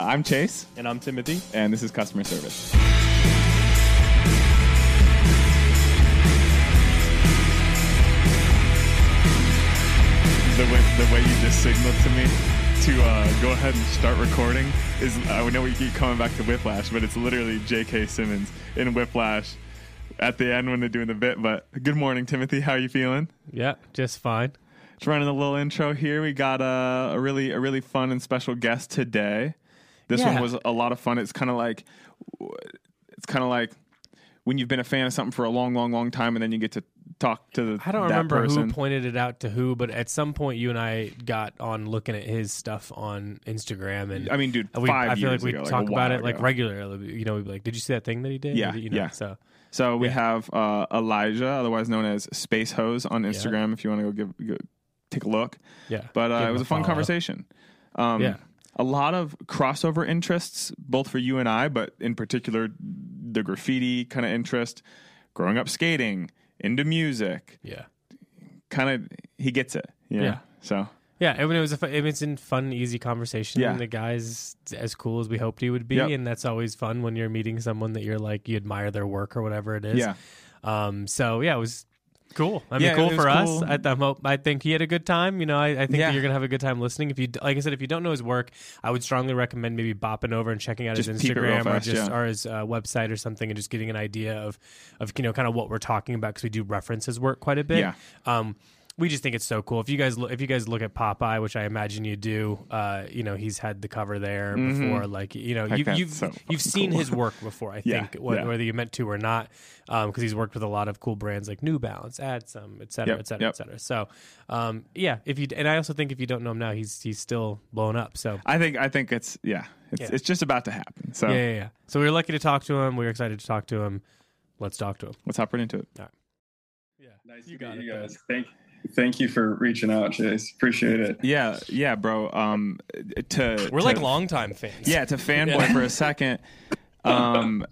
I'm Chase, And I'm Timothy. and this is customer service. The way, the way you just signaled to me to uh, go ahead and start recording is I know we keep coming back to Whiplash, but it's literally J.K. Simmons in Whiplash at the end when they're doing the bit. But good morning, Timothy. How are you feeling? Yeah, just fine. Just running a little intro here. We got a, a really a really fun and special guest today. This Yeah. one was a lot of fun. It's kind of like it's kind of like when you've been a fan of something for a long, long, long time, and then you get to talk to the I don't remember person. who pointed it out to who, but at some point you and I got on looking at his stuff on Instagram, and I mean, dude, we, I feel like we ago, like talk a about it like regularly. You know, we'd be like, "Did you see that thing that he did?" Yeah, you know? yeah. So So we Yeah. have uh, Elijah, otherwise known as Space Hose, on Instagram. If you want to go give go, take a look. yeah, But uh, it was a fun follow. conversation. Um, Yeah. A lot of crossover interests, both for you and I, but in particular, the graffiti kind of interest, growing up skating, into music. Yeah, Kind of, he gets it. Yeah. Yeah. So, yeah. I mean, it was a fu- it was a fun, easy conversation. Yeah. and the guy's as cool as we hoped he would be, Yep. and that's always fun when you're meeting someone that you're like you admire their work or whatever it is. yeah. Um. So yeah, it was cool. I mean, Yeah, cool for cool. us. I, I'm I think he had a good time. You know, I, I think Yeah. that you're gonna have a good time listening. If you, like I said, if you don't know his work, I would strongly recommend maybe bopping over and checking out Just his peep it real Instagram or just yeah. or his uh, website or something, and just getting an idea of, of you know, kind of what we're talking about because we do reference his work quite a bit. Yeah. Um. We just think it's so cool. If you guys look, if you guys look at Popeye, which I imagine you do, uh, you know he's had the cover there before. Like you know, Heck, you, that's you've so you've seen cool. his work before. I Yeah, think, wh- yeah. whether you meant to or not, because he's worked with a lot of cool brands like New Balance, Adsum, et cetera, Yep, et cetera, yep. et cetera. So, um, yeah, if you and I also think if you don't know him now, he's he's still blown up. So. I think, I think it's, yeah, it's, Yeah. it's just about to happen. So Yeah, yeah, yeah. So we were lucky to talk to him. We were excited to talk to him. Let's talk to him. let's hop right into it. Yeah, Nice You to got meet it, you guys. Thank, thank you for reaching out, Chase. Appreciate it. Yeah. Yeah, bro. Um, to, We're to- like longtime fans. Yeah, to fanboy Yeah. for a second. Um,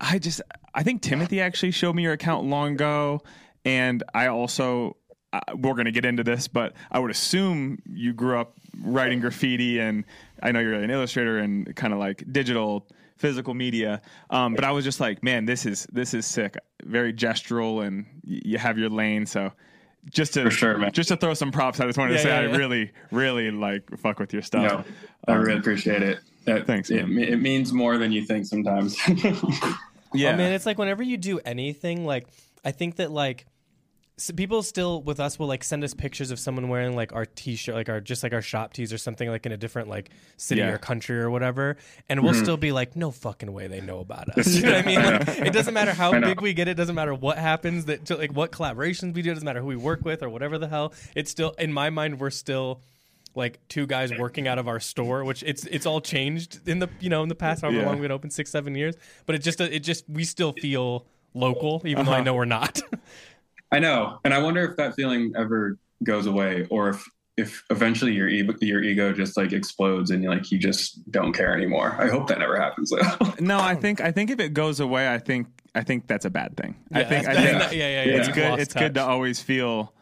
I just I think Timothy actually showed me your account long ago, and I also uh, we're gonna get into this, but I would assume you grew up writing graffiti, and I know you're an illustrator and kind of like digital physical media um, but i was just like man this is this is sick very gestural and y- you have your lane so just to For sure, man. just to throw some props i just wanted to say yeah, i yeah. really really like fuck with your stuff No, I um, really appreciate it. That, Thanks, It, man. it means more than you think sometimes. yeah I mean, it's like whenever you do anything, like I think that like s people still with us will like send us pictures of someone wearing like our t-shirt, like our just like our shop tees or something like in a different like city Yeah. or country or whatever, and we'll still be like, no fucking way they know about us. You know what I mean? Like, it doesn't matter how big we get, it doesn't matter what happens, that to, like what collaborations we do, it doesn't matter who we work with or whatever the hell. It's still in my mind, we're still. Like two guys working out of our store, which it's it's all changed in the you know in the past however Yeah. long we've been open six seven years, but it just it just we still feel local even though I Uh-huh. know we're not. I know, and I wonder if that feeling ever goes away, or if if eventually your e- your ego just like explodes and you like you just don't care anymore. I hope that never happens. though. No, I think I think if it goes away, I think I think that's a bad thing. I think I think that's- yeah, yeah, yeah. it's You've good. lost It's good to always feel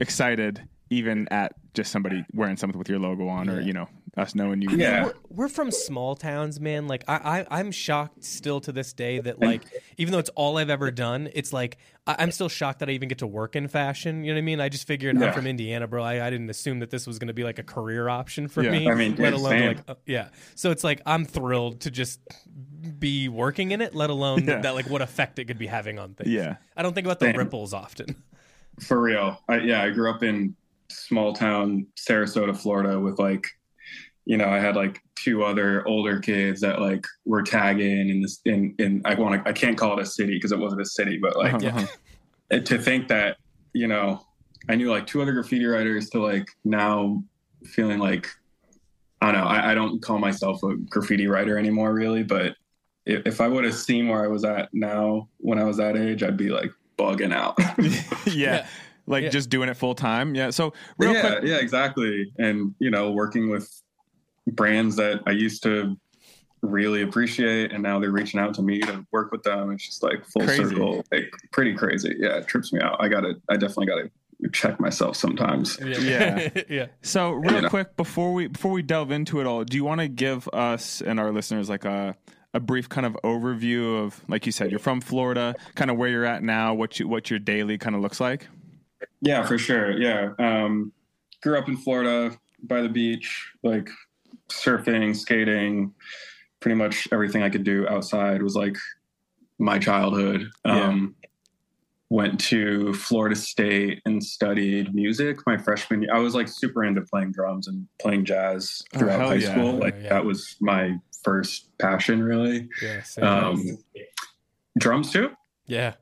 excited, even at just somebody wearing something with your logo on, or you know us knowing you. Yeah. we're, we're from small towns, man. Like I, I I'm shocked still to this day that like even though it's all I've ever done, it's like I, I'm still shocked that I even get to work in fashion. You know what I mean? I just figured I'm from Indiana, bro. I, I didn't assume that this was going to be like a career option for Yeah. me. I mean, let dude, alone same. like uh, yeah. So it's like I'm thrilled to just be working in it, let alone Yeah. that like what effect it could be having on things. Yeah. I don't think about the Same. ripples often. For real. I, yeah, I grew up in small town Sarasota, Florida, with like, you know, I had like two other older kids that like were tagging in this in in I want to I can't call it a city because it wasn't a city, but like Uh-huh, uh-huh. to think that you know I knew like two other graffiti writers to like now feeling like I don't know I, I don't call myself a graffiti writer anymore really, but if, if I would have seen where I was at now when I was that age, I'd be like bugging out. yeah. Yeah. Like Yeah. just doing it full time. Yeah. So real yeah, quick. yeah, exactly. And you know, working with brands that I used to really appreciate, and now they're reaching out to me to work with them. It's just like full Crazy. circle, like pretty crazy. Yeah, it trips me out. I got to I definitely got to check myself sometimes. Yeah. yeah. So real You know. quick before we before we delve into it all, do you want to give us and our listeners like a a brief kind of overview of like you said, you're from Florida, kind of where you're at now, what you what your daily kind of looks like? Yeah, for sure. Yeah. Um, grew up in Florida by the beach, like surfing, skating, pretty much everything I could do outside was like my childhood. Um, Went to Florida State and studied music my freshman year. I was like super into playing drums and playing jazz Oh, throughout hell high yeah. school. Like Yeah. that was my first passion, really. Yeah. Um, drums too? yeah.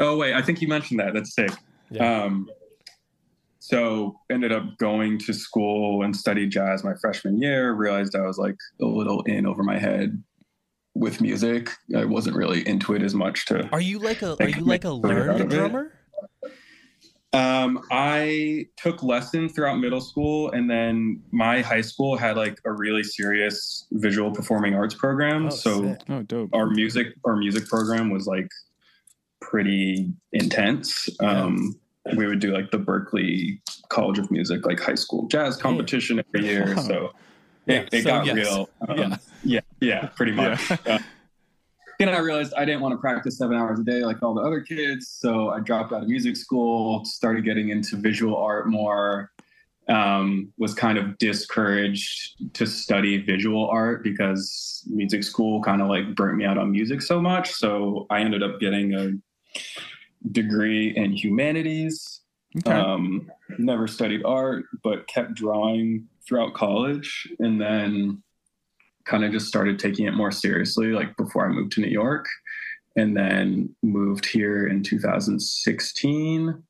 Oh wait, I think you mentioned that. That's sick. Yeah. Um, so ended up going to school and studied jazz my freshman year. Realized I was like a little in over my head with music. I wasn't really into it as much. To Are you like a are you like a make career out learned drummer? um, I took lessons throughout middle school, and then my high school had like a really serious visual performing arts program. Oh, so sick. Oh, dope. our music our music program was like pretty intense. Um, we would do like the Berklee College of Music like high school jazz competition every year. So Yeah, it, it so got yes. real. Um, Yeah. yeah, yeah, pretty much. Yeah. Uh, then I realized I didn't want to practice seven hours a day like all the other kids. So I dropped out of music school, started getting into visual art more. Um, was kind of discouraged to study visual art because music school kind of like burnt me out on music so much. So I ended up getting a degree in humanities. Okay. Um, never studied art, but kept drawing throughout college, and then kind of just started taking it more seriously. Like before I moved to New York, and then moved here in 2016.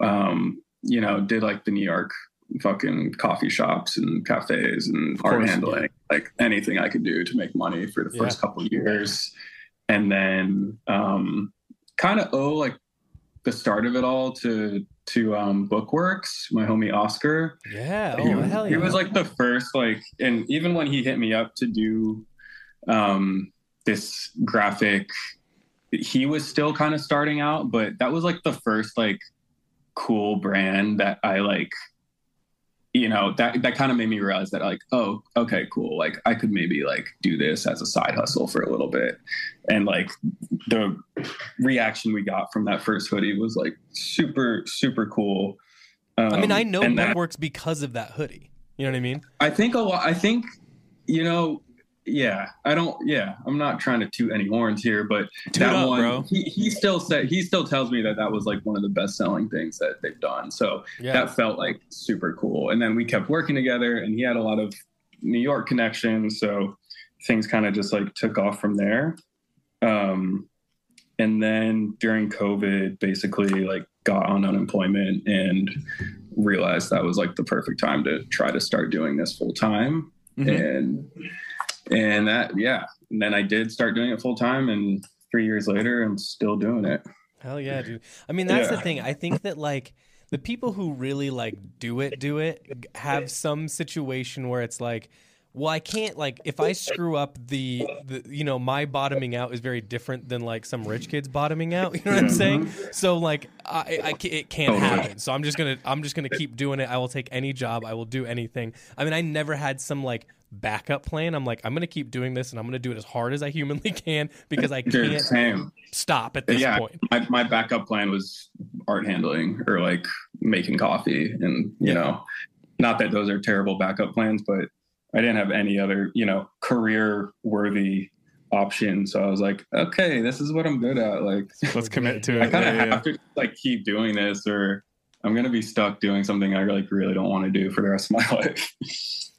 Um, you know, did like the New York fucking coffee shops and cafes and art handling, like anything I could do to make money for the first couple of years, and then um, kind of owe like the start of it all to to um, Bookworks, my homie Oscar. Yeah. he, Oh was, hell yeah. he was like the first like, and even when he hit me up to do um, this graphic, he was still kind of starting out, but that was like the first like cool brand that I like. You know that that kind of made me realize that like oh okay cool like I could maybe like do this as a side hustle for a little bit, and like the reaction we got from that first hoodie was like super super cool. Um, I mean, I know and that- Bookworks because of that hoodie. You know what I mean? I think a lot. I think you know. Yeah, I don't. Yeah, I'm not trying to toot any horns here, but Toot that up, one, bro. he he still said he still tells me that that was like one of the best selling things that they've done. So Yeah. that felt like super cool. And then we kept working together, and he had a lot of New York connections, so things kind of just like took off from there. Um, and then during COVID, basically like got on unemployment and realized that was like the perfect time to try to start doing this full time. Mhm. And and that yeah, and then I did start doing it full time, and three years later, I'm still doing it. Hell yeah, dude. I mean, that's the thing. I think that like the people who really like do it, do it, have some situation where it's like, well, I can't like if I screw up the the you know my bottoming out is very different than like some rich kids bottoming out. You know what I'm mm-hmm. saying? So like I, I it can't happen. So I'm just gonna I'm just gonna keep doing it. I will take any job. I will do anything. I mean, I never had some like backup plan. I'm like I'm gonna keep doing this and I'm gonna do it as hard as I humanly can because I Dude, can't same. stop at this yeah, point. my, my backup plan was art handling or like making coffee, and you Yeah. know, not that those are terrible backup plans, but I didn't have any other you know career worthy option. So I was like, okay, this is what I'm good at. Like, Let's commit to it. I kind of Yeah, yeah. have to like keep doing this, or I'm gonna be stuck doing something I like really don't want to do for the rest of my life.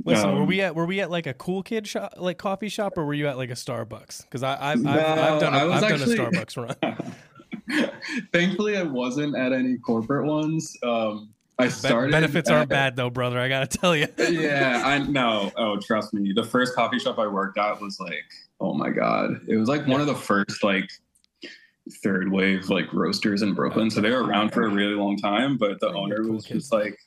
Listen, were Um, we at were we at like a cool kid shop, like coffee shop, or were you at like a Starbucks? Because I I've, I've, I've done a, I was I've actually- done a Starbucks run. Thankfully, I wasn't at any corporate ones. Um, I started. benefits aren't at- bad though, brother. I gotta tell you. yeah, I know. Oh, trust me. The first coffee shop I worked at was like, oh my god, it was like one of the first like third wave like roasters in Brooklyn. So they were around for a really long time, but the owner was just like,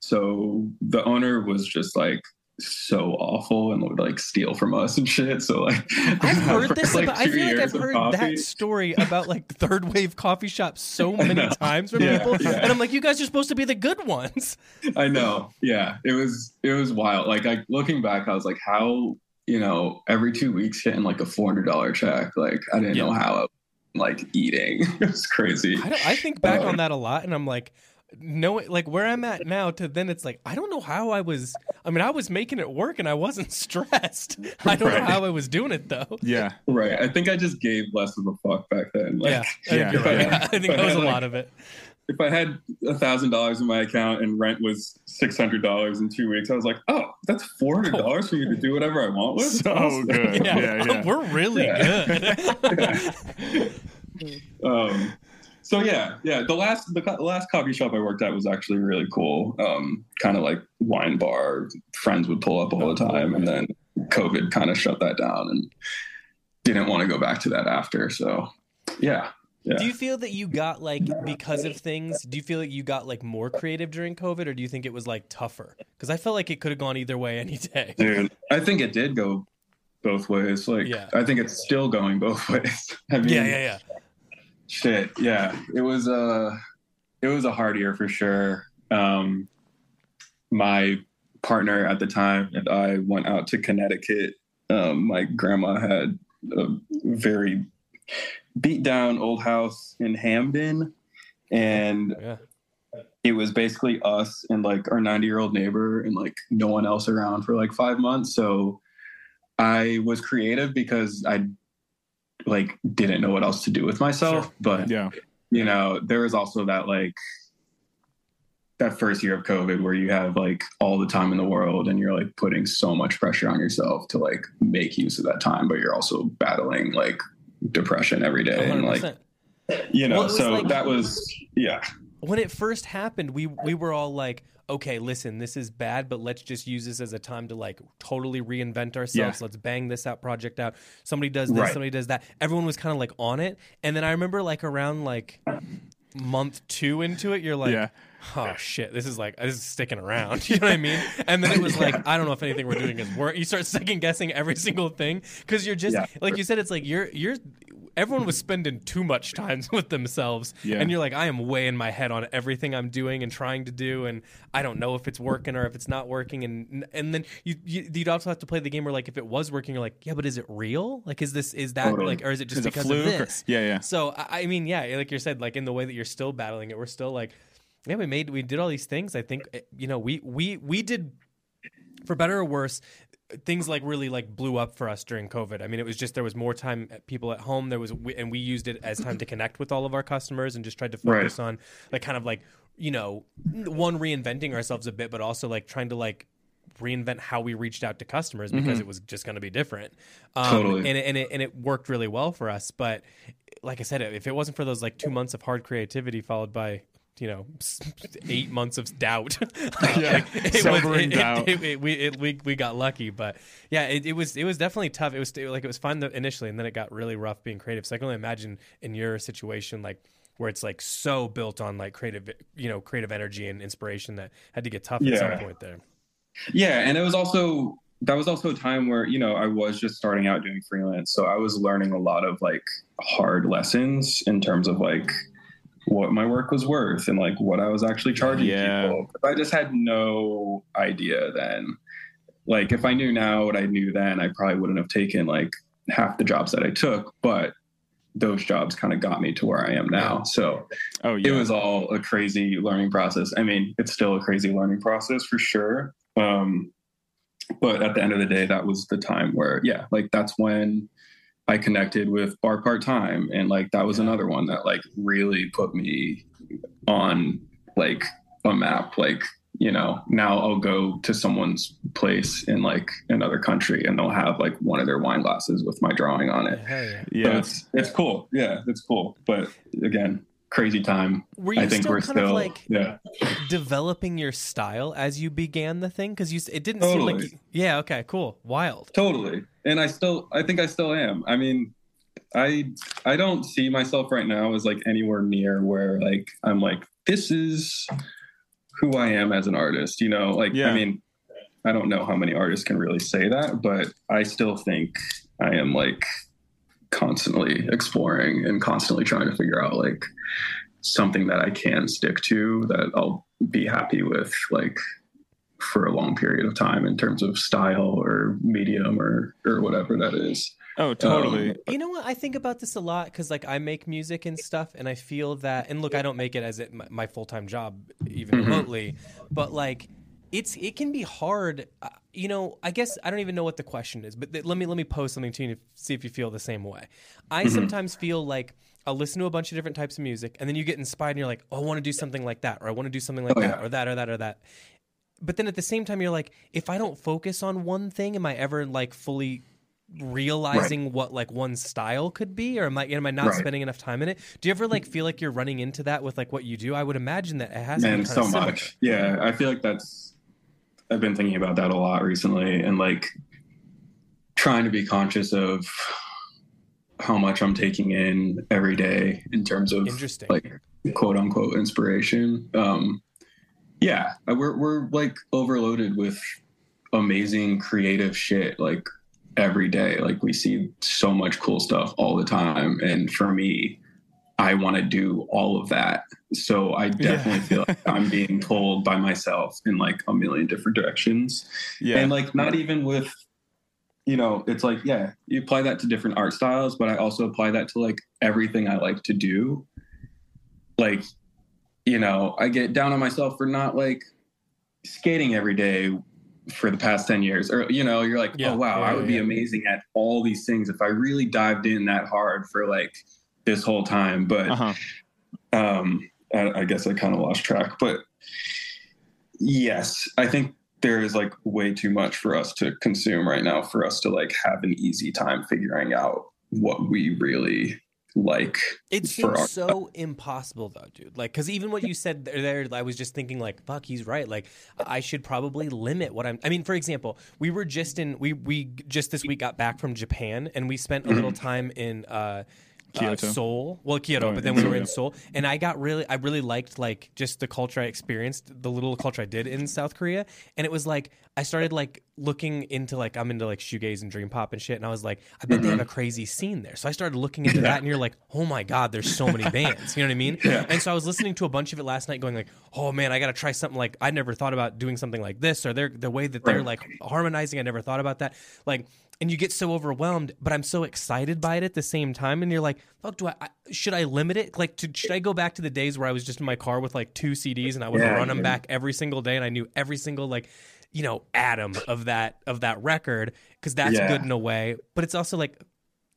so the owner was just like so awful and would like steal from us and shit. So like I've heard this, like, about, I feel like I've heard coffee- that story about like third wave coffee shops so many times from Yeah, people, yeah. and I'm like, you guys are supposed to be the good ones. I know. Yeah. It was it was wild. Like I looking back, I was like, how, you know, every two weeks getting like a four hundred dollar check. Like I didn't Yeah. know how I was, like eating. it was crazy. I, I think back Uh, on that a lot, and I'm like, no, like where I'm at now to then it's like I don't know how I was. I mean, I was making it work and I wasn't stressed. I don't know how I was doing it though. Yeah. Right. I think I just gave less of a fuck back then. Like yeah, yeah. think you're right. Yeah. I think that was a lot of it. if I had a thousand dollars in my account and rent was six hundred dollars in two weeks, I was like, oh, that's four hundred dollars for me to do whatever I want with. So Awesome. good. Yeah, Yeah, yeah. we're really Yeah. good. um, so yeah, yeah. The last the, the last coffee shop I worked at was actually really cool. Um, kind of like wine bar. Friends would pull up all the time, and then COVID kind of shut that down, and didn't want to go back to that after. So yeah, yeah. Do you feel that you got like because of things? Do you feel like you got like more creative during COVID, or do you think it was like tougher? Because I felt like it could have gone either way any day. Dude, I think it did go both ways. Like, Yeah. I think it's still going both ways. I mean, Yeah, yeah, yeah. Shit. Yeah, it was a, it was a hard year for sure. Um, my partner at the time and I went out to Connecticut. Um, my grandma had a very beat down old house in Hamden, and Yeah. it was basically us and like our 90 year old neighbor and like no one else around for like five months so i was creative because i like didn't know what else to do with myself Sure. but Yeah. you know there was also that like that first year of covid where you have like all the time in the world and you're like putting so much pressure on yourself to like make use of that time but you're also battling like depression every day and like you know Well, so like- that was yeah when it first happened, we we were all like, okay, listen, this is bad, but let's just use this as a time to like totally reinvent ourselves. Yeah. Let's bang this out project out. Somebody does this, Right. somebody does that. Everyone was kind of like on it, and then I remember like around like month two into it, you're like. Yeah. Oh shit! This is like this is sticking around. You know what I mean? And then it was like I don't know if anything we're doing is work. You start second guessing every single thing because you're just Yeah. like you said. It's like you're you're. Everyone was spending too much time with themselves, Yeah. and you're like, I am way in my head on everything I'm doing and trying to do, and I don't know if it's working or if it's not working, and and then you, you you'd also have to play the game where like if it was working, you're like, yeah, but is it real? Like, is this is that Totally. like, or is it just Is because of or- this? yeah, yeah. So I I mean, yeah, like you said, like in the way that you're still battling it, we're still like, yeah, we made we did all these things. I think eh, you know we we we did for better or worse things like really like blew up for us during covid. I mean it was just there was more time at people at home. There was and we used it as time to connect with all of our customers and just tried to focus on like kind of like you know one reinventing ourselves a bit but also like trying to like reinvent how we reached out to customers because it was just going to be different. Um, Totally. and, it, and, it, and it worked really well for us but like i said if it wasn't for those like two months of hard creativity followed by you know eight months of doubt Yeah. it was- it- it- doubt. it- it- we, we we got lucky but yeah it, it was it was definitely tough it was like it was fun initially and then it got really rough being creative so i can only imagine in your situation like where it's like so built on like creative you know creative energy and inspiration that had to get tough at some point there Yeah, and it was also that was also a time where you know I was just starting out doing freelance, so I was learning a lot of like hard lessons in terms of like what my work was worth and like what I was actually charging Yeah. people. I just had no idea then. Like if I knew now what I knew then, I probably wouldn't have taken like half the jobs that I took, but those jobs kind of got me to where I am now. So Oh yeah. it was all a crazy learning process. I mean, it's still a crazy learning process for sure. Um, but at the end of the day, that was the time where, yeah, like that's when I connected with Bar Part Time, and like that was Yeah. another one that like really put me on like a map. Like you know, now I'll go to someone's place in like another country, and they'll have like one of their wine glasses with my drawing on it. hell yeah. So yeah. it's it's cool. Yeah, it's cool. But again, crazy time. were you I think still we're kind still of like yeah. developing your style as you began the thing because you it didn't seem like you, yeah okay cool wild Totally. And I still I think I still am. I mean, I I don't see myself right now as like anywhere near where like I'm like this is who I am as an artist, you know? Like Yeah. I mean, I don't know how many artists can really say that, but I still think I am like constantly exploring and constantly trying to figure out like something that I can stick to that I'll be happy with like for a long period of time in terms of style or medium or or whatever that is. Oh, totally. Um, You know what? I think about this a lot because, like, I make music and stuff, and I feel that. And look, I don't make it as it, my, my full time job, even Mhm. remotely, but like, it's it can be hard. Uh, you know, I guess I don't even know what the question is, but th- let me let me pose something to you to see if you feel the same way. I Mhm. sometimes feel like I'll listen to a bunch of different types of music, and then you get inspired, and you're like, oh, I want to do something like that, or I want to do something like Oh, that, yeah. or that, or that, or that. But then at the same time, you're like, if I don't focus on one thing, am I ever like fully realizing what like one style could be or am I am I not Right. spending enough time in it? Do you ever like feel like you're running into that with like what you do? I would imagine that it has to Man, so much. Yeah, I feel like that's. I've been thinking about that a lot recently, and like trying to be conscious of how much I'm taking in every day in terms of Interesting. like quote unquote inspiration. Um, yeah, we're we're like overloaded with amazing creative shit like every day. Like we see so much cool stuff all the time, and for me, I want to do all of that. So I definitely feel like I'm being pulled by myself in like a million different directions Yeah. and like not even with you know it's like yeah you apply that to different art styles but i also apply that to like everything i like to do like you know i get down on myself for not like skating every day for the past 10 years or you know you're like Yeah, oh wow yeah, i would be yeah. amazing at all these things if i really dived in that hard for like this whole time but uh-huh. um I, I guess i kind of lost track but yes i think there is like way too much for us to consume right now for us to like have an easy time figuring out what we really like It seems our- so impossible though, dude. Like, because even what you said there, I was just thinking, like, fuck, he's right. Like, I should probably limit what I'm. I mean, for example, we were just in, we we just this week got back from Japan, and we spent a little time in uh. Uh, Seoul. Well, Kyoto, Oh, but then we were in Seoul, and I got really, I really liked like just the culture I experienced, the little culture I did in South Korea, and it was like I started like looking into like I'm into like shoegaze and dream pop and shit, and I was like, I bet they have a crazy scene there. So I started looking into that, and you're like, oh my god, there's so many bands. You know what I mean? Yeah. And so I was listening to a bunch of it last night, going like, oh man, I got to try something like I never thought about doing something like this, or they're the way that they're Right. like harmonizing. I never thought about that. Like, and you get so overwhelmed, but I'm so excited by it at the same time, and you're like, fuck, do I, I should I limit it? Like, to, should I go back to the days where I was just in my car with like two CDs and I would Yeah, run them yeah. back every single day, and I knew every single like. You know, atom of that of that record because that's Yeah. good in a way, but it's also like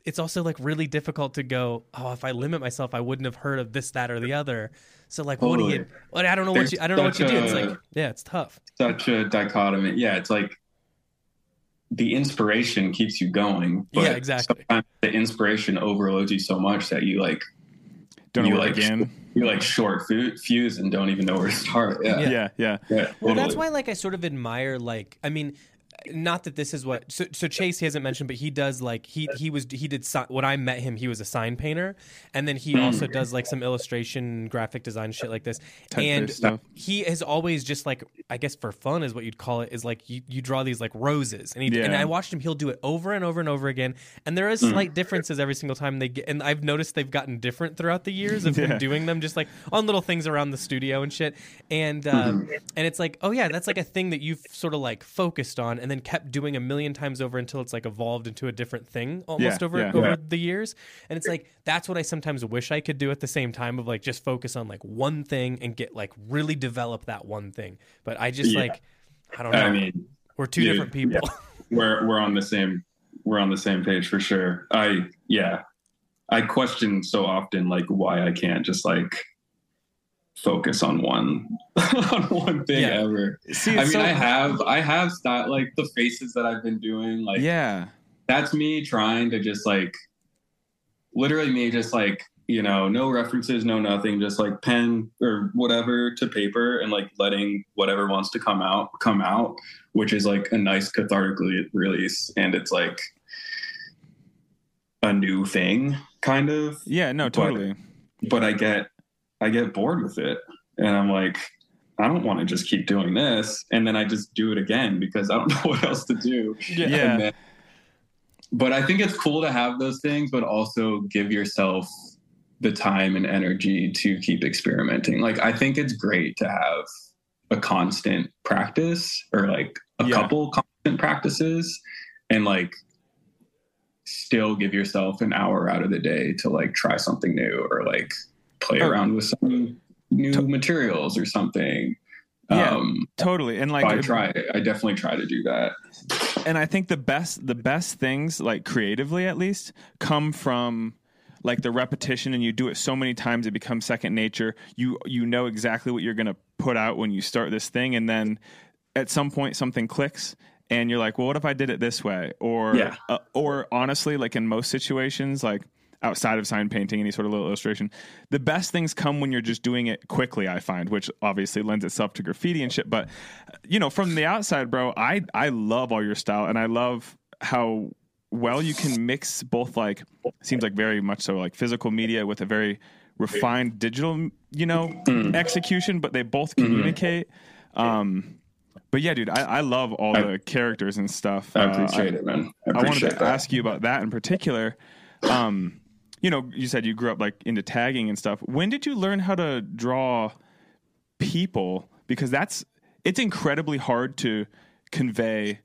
it's also like really difficult to go oh if i limit myself i wouldn't have heard of this that or the other so like what do you what i don't know what you i don't know what you such do it's like yeah it's tough such a dichotomy yeah it's like the inspiration keeps you going but Yeah, exactly. sometimes the inspiration overloads you so much that you like Don't you like to begin. you like short fu- fuse and don't even know where to start yeah Yeah. Yeah, yeah. yeah, well that's why like i sort of admire like i mean not that this is what so, so chase he hasn't mentioned but he does like he he was he did si- when i met him he was a sign painter and then he Mm. also does like some illustration graphic design shit like this and stuff. he has always just like i guess for fun is what you'd call it is like you, you draw these like roses and he Yeah. and i watched him he'll do it over and over and over again and there is Mm. slight differences every single time they get and i've noticed they've gotten different throughout the years of Yeah. him doing them just like on little things around the studio and shit and um, and it's like oh yeah that's like a thing that you've sort of like focused on and then kept doing a million times over until it's like evolved into a different thing almost Yeah, over yeah. over Yeah. the years. And it's like that's what i sometimes wish i could do at the same time of like just focus on like one thing and get like really develop that one thing. But i just Yeah. like i don't know. i mean we're two dude, different people. We're we're on the same we're on the same page for sure. I yeah. I question so often like why i can't just like focus on one on one thing Yeah. ever See, i mean so- i have i have style like the faces that i've been doing like yeah. that's me trying to just like literally me just like you know no references no nothing just like pen or whatever to paper and like letting whatever wants to come out come out which is like a nice cathartic release and it's like a new thing kind of Yeah, no, But- totally. but i get i get bored with it and i'm like I don't want to just keep doing this. And then I just do it again because I don't know what else to do. Yeah. Yeah. Then- but I think it's cool to have those things, but also give yourself the time and energy to keep experimenting. Like, I think it's great to have a constant practice or like a Yeah. couple constant practices and like still give yourself an hour out of the day to like try something new or like play Oh. around with some new To- materials or something. Yeah. Um, Totally. And like I try, I definitely try to do that. and I think the best the best things like creatively at least come from like the repetition and you do it so many times it becomes second nature. You you know exactly what you're going to put out when you start this thing and then at some point something clicks and you're like, "Well, what if I did it this way?" Or Yeah. uh, or honestly like in most situations like outside of sign painting any sort of little illustration the best things come when you're just doing it quickly i find which obviously lends itself to graffiti and shit but you know from the outside bro i i love all your style and i love how well you can mix both like seems like very much so like physical media with a very refined digital you know Mm. execution but they both communicate um but yeah dude i, I love all I- the characters and stuff I Uh, appreciate it, man. I I wanted to that. ask you about that in particular. Um, you know, you said you grew up like into tagging and stuff. When did you learn how to draw people? Because that's it's incredibly hard to convey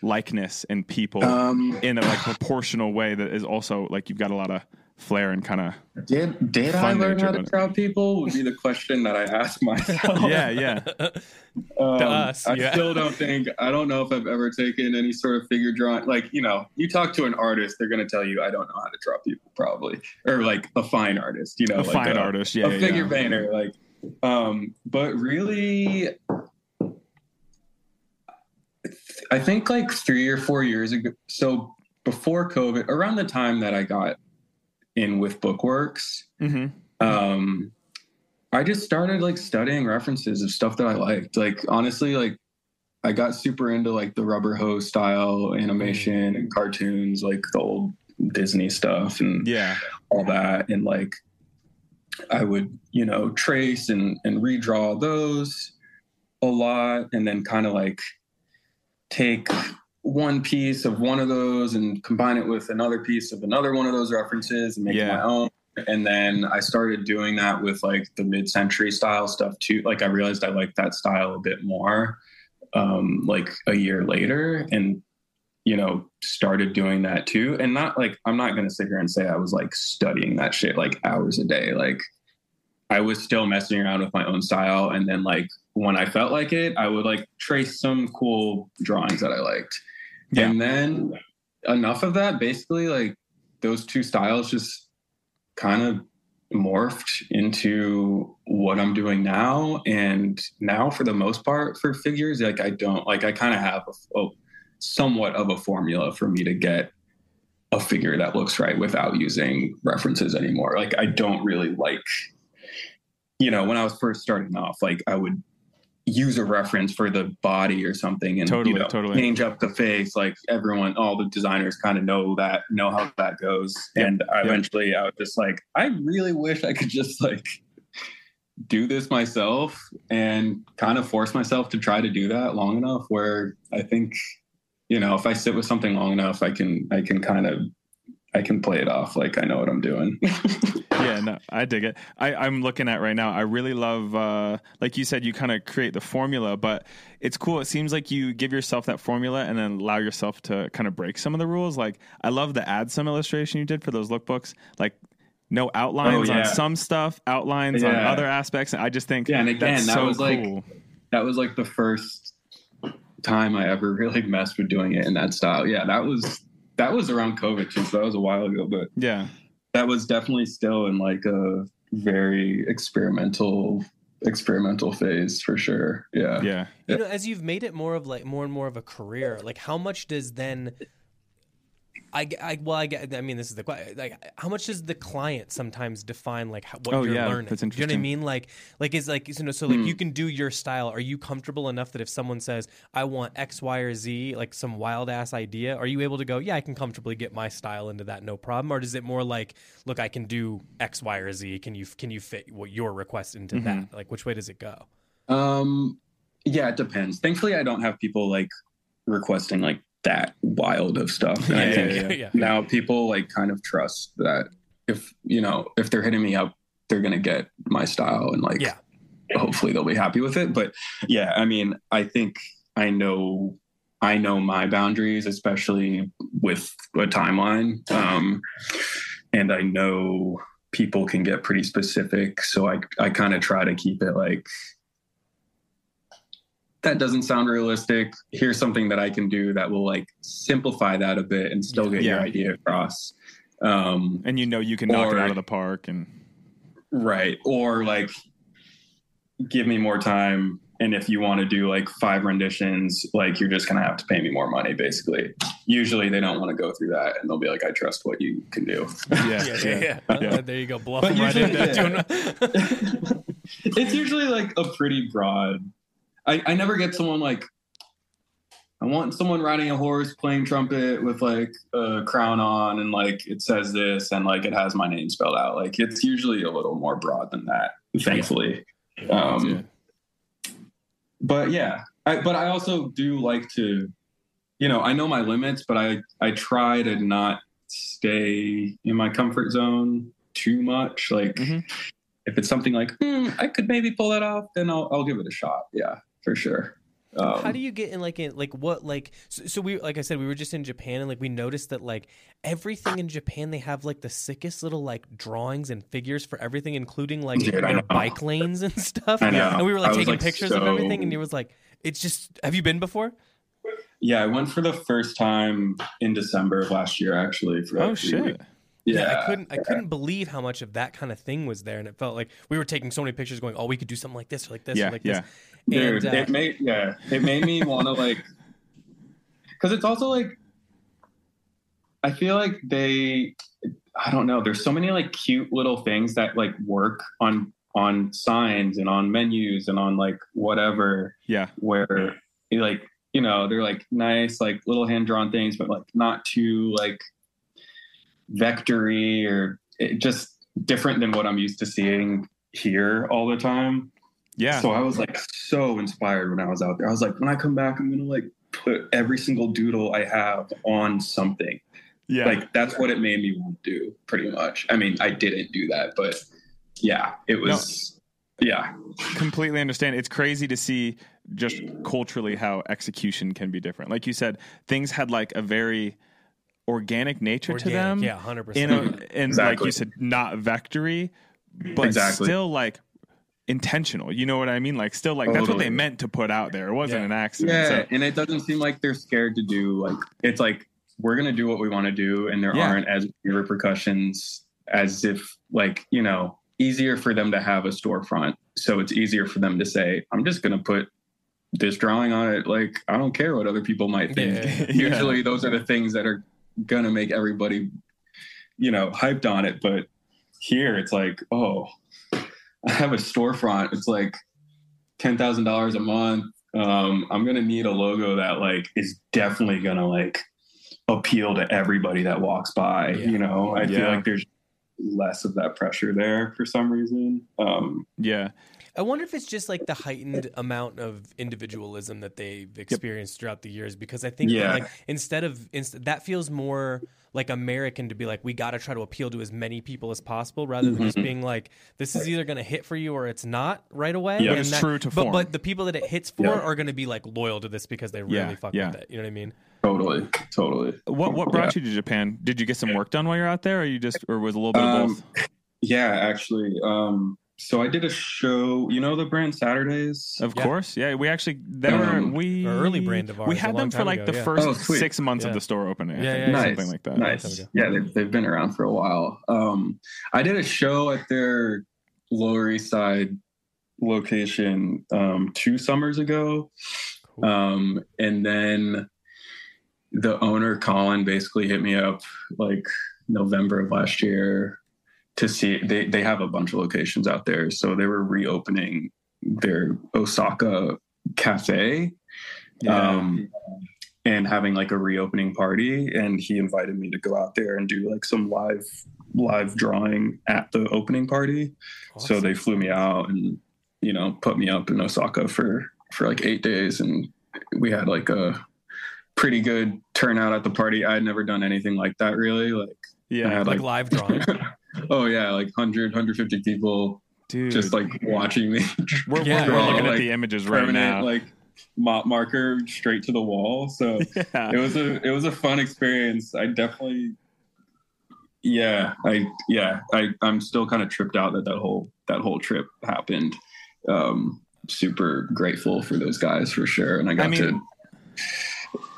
likeness and people Um, in a like proportional way that is also like you've got a lot of flair and kind of did did I learn how to but- draw people? Would be the question that I ask myself. yeah, yeah. Um, us, I yeah. still don't think I don't know if I've ever taken any sort of figure drawing. Like you know, you talk to an artist, they're going to tell you I don't know how to draw people, probably, or like a fine artist. You know, A like fine artist, yeah, a yeah, figure yeah. painter, like. Um, but really, I think like three or four years ago. So before COVID, around the time that I got in with Bookworks, hmm um i just started like studying references of stuff that i liked. Like honestly like i got super into like the rubber hose style animation and cartoons like the old disney stuff and Yeah, all that. And like i would you know trace and and redraw those a lot and then kind of like take one piece of one of those and combine it with another piece of another one of those references and make Yeah. my own. And then i started doing that with like the mid-century style stuff too. Like i realized i liked that style a bit more um like a year later and you know started doing that too. And not like i'm not going to sit here and say i was like studying that shit like hours a day. Like i was still messing around with my own style. And then like when i felt like it i would like trace some cool drawings that i liked Yeah. and then enough of that basically like those two styles just kind of morphed into what i'm doing now and now for the most part for figures like i don't like i kind of have a, a oh, somewhat of a formula for me to get a figure that looks right without using references anymore. Like I don't really like, you know, when I was first starting off, like I would use a reference for the body or something and Totally, you know, totally. change up the face. Like everyone, all the designers kind of know that, know how that goes. Yep, And I eventually I was just like, I really wish I could just like do this myself and kind of force myself to try to do that long enough where I think you know if I sit with something long enough I can I can kind of I can play it off like I know what I'm doing. yeah, no, I dig it. I, I'm looking at right now. I really love, uh, like you said, you kind of create the formula, but it's cool. It seems like you give yourself that formula and then allow yourself to kind of break some of the rules. Like I love the Adsum illustration you did for those lookbooks. Like no outlines Oh, on some stuff, outlines on other aspects. I just think Yeah, and again, that's that so was, like, that was like the first time I ever really messed with doing it in that style. Yeah, that was that was around COVID too, so that was a while ago, but yeah, that was definitely still in like a very experimental experimental phase for sure. Yeah. yeah. you know as you've made it more of like more and more of a career like how much does then I, I well I get I mean this is the question like how much does the client sometimes define like how, what Oh, you're yeah, learning? that's Do you know what I mean? Like like is like you know so like Hmm. you can do your style. Are you comfortable enough that if someone says I want X Y or Z like some wild ass idea are you able to go yeah I can comfortably get my style into that no problem or is it more like look I can do X Y or Z. Can you can you fit what your request into Mm-hmm. that like which way does it go? Um, yeah, it depends. Thankfully, I don't have people like requesting like that wild of stuff. And I Yeah, think yeah, yeah. now people like kind of trust that if you know if they're hitting me up, they're gonna get my style and like Yeah. hopefully they'll be happy with it. But yeah, I mean, I think I know I know my boundaries, especially with a timeline. Um, and I know people can get pretty specific. So I I kind of try to keep it like that doesn't sound realistic. Here's something that I can do that will like simplify that a bit and still get your idea across. Um, And you know you can knock it out of the park and Right. Or like give me more time. And if you want to do like five renditions, like you're just going to have to pay me more money, basically. Usually they don't want to go through that and they'll be like, I trust what you can do. yeah, Yeah, yeah, yeah. Yeah. Uh, there you go. Bluff right usually, into yeah. it's usually like a pretty broad. I, I never get someone like, I want someone riding a horse playing trumpet with like a crown on and like it says this and like it has my name spelled out. Like it's usually a little more broad than that, thankfully. Um, but yeah I, but i also do like to you know i know my limits but i i try to not stay in my comfort zone too much like Mhm. if it's something like hmm, i could maybe pull that off then i'll, I'll give it a shot yeah for sure um, How do you get in like in like what like so, so we like I said we were just in Japan and like we noticed that like everything in Japan they have like the sickest little like drawings and figures for everything including like Dude, I their know. bike lanes and stuff. I know. And we were I like was, taking like, pictures of everything and he was like it's just have you been before? yeah i went for the first time in december of last year actually for Oh like three shit. weeks. yeah, I couldn't I couldn't believe how much of that kind of thing was there and it felt like we were taking so many pictures going oh we could do something like this or like this Yeah, or like yeah. this. Dude, And, uh, it made yeah, it made me want to like, because it's also like, I feel like they, I don't know. There's so many like cute little things that like work on on signs and on menus and on like whatever Yeah. where like you know they're like nice like little hand drawn things but like not too like vectory or it, just different than what I'm used to seeing here all the time. Yeah. So I was like so inspired when I was out there. I was like, when I come back, I'm gonna like put every single doodle I have on something. yeah. Like that's what it made me want to do, pretty much. I mean, I didn't do that, but yeah, it was yeah. completely understand. It's crazy to see just culturally how execution can be different. Like you said, things had like a very organic nature to them. yeah, 100%. In a, and like you said, not vectory, but Exactly. still like intentional. You know what I mean? Like still like that's what they meant to put out there. It wasn't Yeah. an accident. Yeah, So, and it doesn't seem like they're scared to do like it's like we're gonna do what we want to do, and there Yeah. aren't as many repercussions as if like you know easier for them to have a storefront, so it's easier for them to say, "I'm just gonna put this drawing on it." Like I don't care what other people might think. Yeah. Yeah. Usually, those are the things that are gonna make everybody, you know, hyped on it. But here, it's like, oh, I have a storefront. It's like ten thousand dollars a month. Um, I'm gonna need a logo that like is definitely gonna like appeal to everybody that walks by. Yeah. You know, I feel like there's less of that pressure there for some reason. Um, yeah. I wonder if it's just like the heightened amount of individualism that they've experienced throughout the years. Because I think Yeah. like instead of inst- that feels more like American to be like we got to try to appeal to as many people as possible, rather than just Mhm. being like this is either going to hit for you or it's not right away. Yeah. And It's that- true to but form. but the people that it hits for Yeah. are going to be like loyal to this because they really Yeah, fuck yeah. with it. You know what I mean? totally, totally. What what brought you to Japan? Did you get some work done while you're out there, or you just or was a little bit of Um, both? Yeah, actually. Um, so I did a show. You know the brand Saturdays. Of Yeah. course, yeah. We actually they Um, were we An early brand of ours a had them for like ago, the yeah. first Oh, sweet. six months Yeah. of the store opening. I Yeah, yeah, or nice, something like that. Nice. Yeah, they've, they've been around for a while. Um, I did a show at their Lower East Side location um, two summers ago. Cool. Um, and then the owner, Colin, basically hit me up like November of last year to see they, they have a bunch of locations out there. So they were reopening their Osaka cafe Yeah. um, and having like a reopening party. And he invited me to go out there and do like some live live drawing at the opening party. So they flew me out and you know, put me up in Osaka for for like eight days, and we had like a pretty good turnout at the party. I had never done anything like that really. Like, I Yeah, had, like live drawing. oh yeah, like 100, 150 people dude. just like watching me we're, Yeah, we're, we're looking like, at the images right now. like mop marker straight to the wall. So yeah. it was a it was a fun experience. I definitely, yeah, I yeah, I I'm still kind of tripped out that that whole that whole trip happened. Um, super grateful for those guys for sure, and I got I mean- to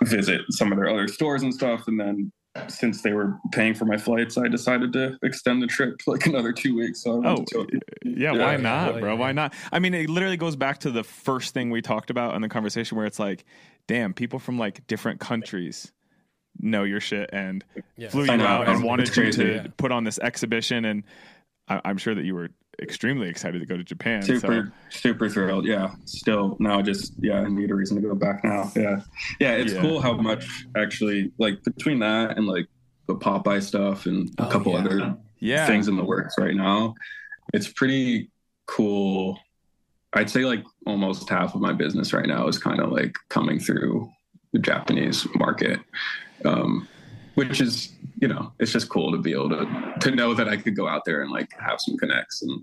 visit some of their other stores and stuff, and then. Since they were paying for my flights, I decided to extend the trip like another two weeks. So I went Oh, to Tokyo. Yeah, Yeah, why not, hell bro? Why not? I mean, it literally goes back to the first thing we talked about in the conversation where it's like, damn, people from like different countries know your shit and Yeah. flew you out and wanted you to Yeah. put on this exhibition. And I, I'm sure that you were extremely excited to go to Japan. super super thrilled yeah still now just yeah i need a reason to go back now yeah yeah it's Yeah. cool how much actually like between that and like the popeye stuff and a Oh, couple yeah. other yeah. things in the works right now it's pretty cool i'd say like almost half of my business right now is kind of like coming through the japanese market um which is you know it's just cool to be able to to know that i could go out there and like have some connects and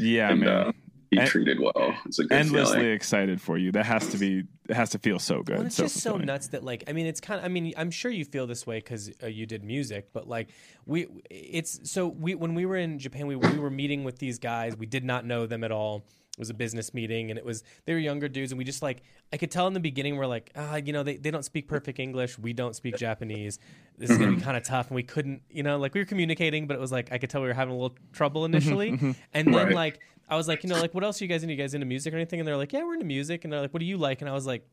Yeah, and man. uh, be En- treated well. It's a good Endlessly feeling. excited for you. That has to be, it has to feel so good. Well, it's so just so nuts that like I mean it's kind of I mean I'm sure you feel this way because uh, you did music, but like we it's so we when we were in Japan we we were meeting with these guys we did not know them at all. It was a business meeting and it was they were younger dudes and we just like I could tell in the beginning we're like ah you know they, they don't speak perfect English. We don't speak Japanese. This is gonna be mm-hmm. kind of tough and we couldn't you know like we were communicating but it was like I could tell we were having a little trouble mm-hmm, initially. Mm-hmm. and then Right. like I was like you know like what else are you guys into? You guys into music or anything? And they're like yeah we're into music. And they're like what do you like? And I was like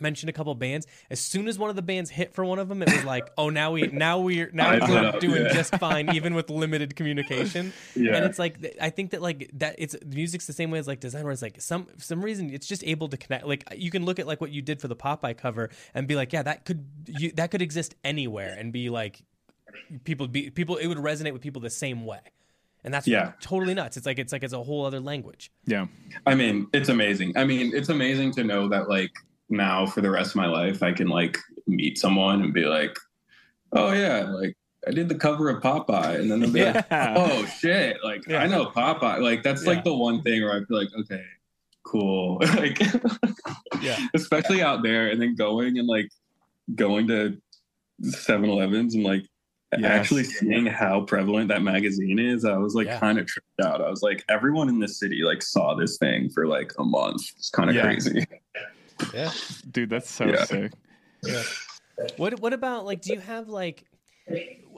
mentioned a couple bands. As soon as one of the bands hit for one of them, it was like, oh, now we now we're now we're up, doing yeah. just fine, even with limited communication. Yeah. And it's like I think that like that it's music's the same way as like design, where it's like some some reason it's just able to connect. Like you can look at like what you did for the Popeye cover and be like, yeah, that could you, that could exist anywhere and be like people be people it would resonate with people the same way. And that's Yeah. totally nuts. It's like it's like it's a whole other language. Yeah. I mean, it's amazing. I mean, it's amazing to know that like now for the rest of my life, I can like meet someone and be like, oh yeah, like I did the cover of Popeye, and then they'll be like, oh shit, like Yeah. I know Popeye. Like that's Yeah. like the one thing where I feel like, okay, cool. like, Yeah. especially out there, and then going and like going to 7-Elevens and like Yes. actually seeing how prevalent that magazine is, I was like Yeah. kind of tripped out. I was like, everyone in the city like saw this thing for like a month. It's kind of Yeah. crazy. Yeah. Dude, that's so Yeah. sick. What what about like do you have like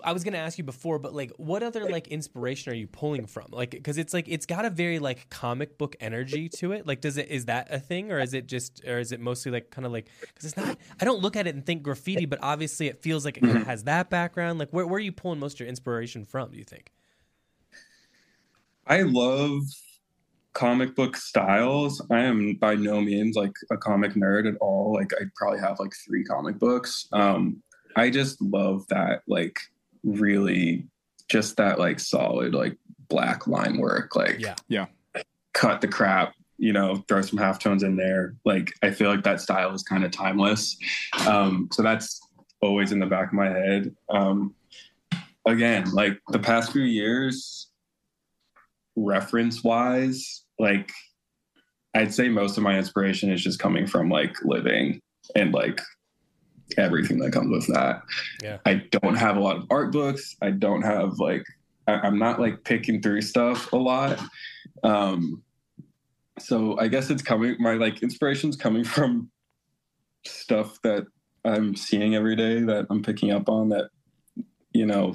I was gonna ask you before, but like what other like inspiration are you pulling from? Like because it's like it's got a very like comic book energy to it. Like does it is that a thing or is it just or is it mostly like kind of like because it's not I don't look at it and think graffiti, but obviously it feels like it kind of mm-hmm. has that background. Like where where are you pulling most of your inspiration from? Do you think? I love comic book styles. I am by no means like a comic nerd at all. Like I probably have like three comic books. Um, I just love that like really just that like solid like black line work. Like Yeah. Yeah. Cut the crap, you know, throw some halftones in there. Like I feel like that style is kind of timeless. Um, so that's always in the back of my head. Um, again, like the past few years, reference wise, like I'd say most of my inspiration is just coming from like living and like everything that comes with that. Yeah. I don't have a lot of art books. I don't have like I, I'm not like picking through stuff a lot. Um so I guess it's coming my like inspiration's coming from stuff that I'm seeing every day that I'm picking up on that you know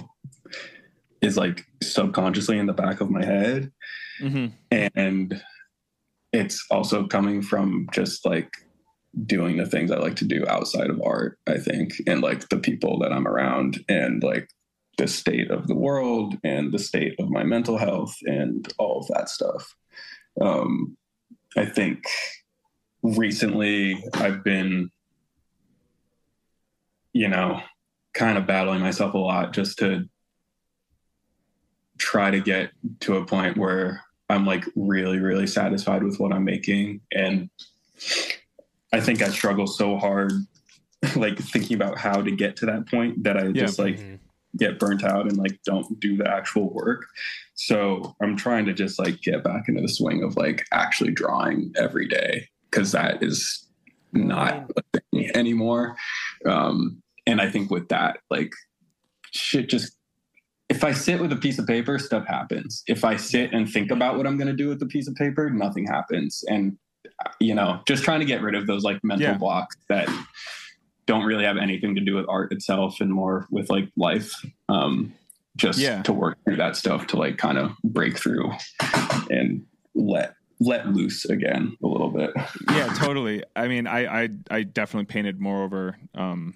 is like subconsciously in the back of my head hmm and it's also coming from just like doing the things I like to do outside of art, I think, and like the people that I'm around and like the state of the world and the state of my mental health and all of that stuff. Um, I think recently I've been, you know, kind of battling myself a lot just to try to get to a point where I'm like really, really satisfied with what I'm making. And I think I struggle so hard, like thinking about how to get to that point that I Yeah. just like Mhm. get burnt out and like don't do the actual work. So I'm trying to just like get back into the swing of like actually drawing every day because that is not a thing anymore. Um, and I think with that, like shit just if I sit with a piece of paper, stuff happens. If I sit and think about what I'm going to do with the piece of paper, nothing happens. And you know, just trying to get rid of those like mental Yeah. blocks that don't really have anything to do with art itself and more with like life. Um, just Yeah. to work through that stuff to like kind of break through and let let loose again a little bit. yeah, totally. I mean, I, I I definitely painted more over um,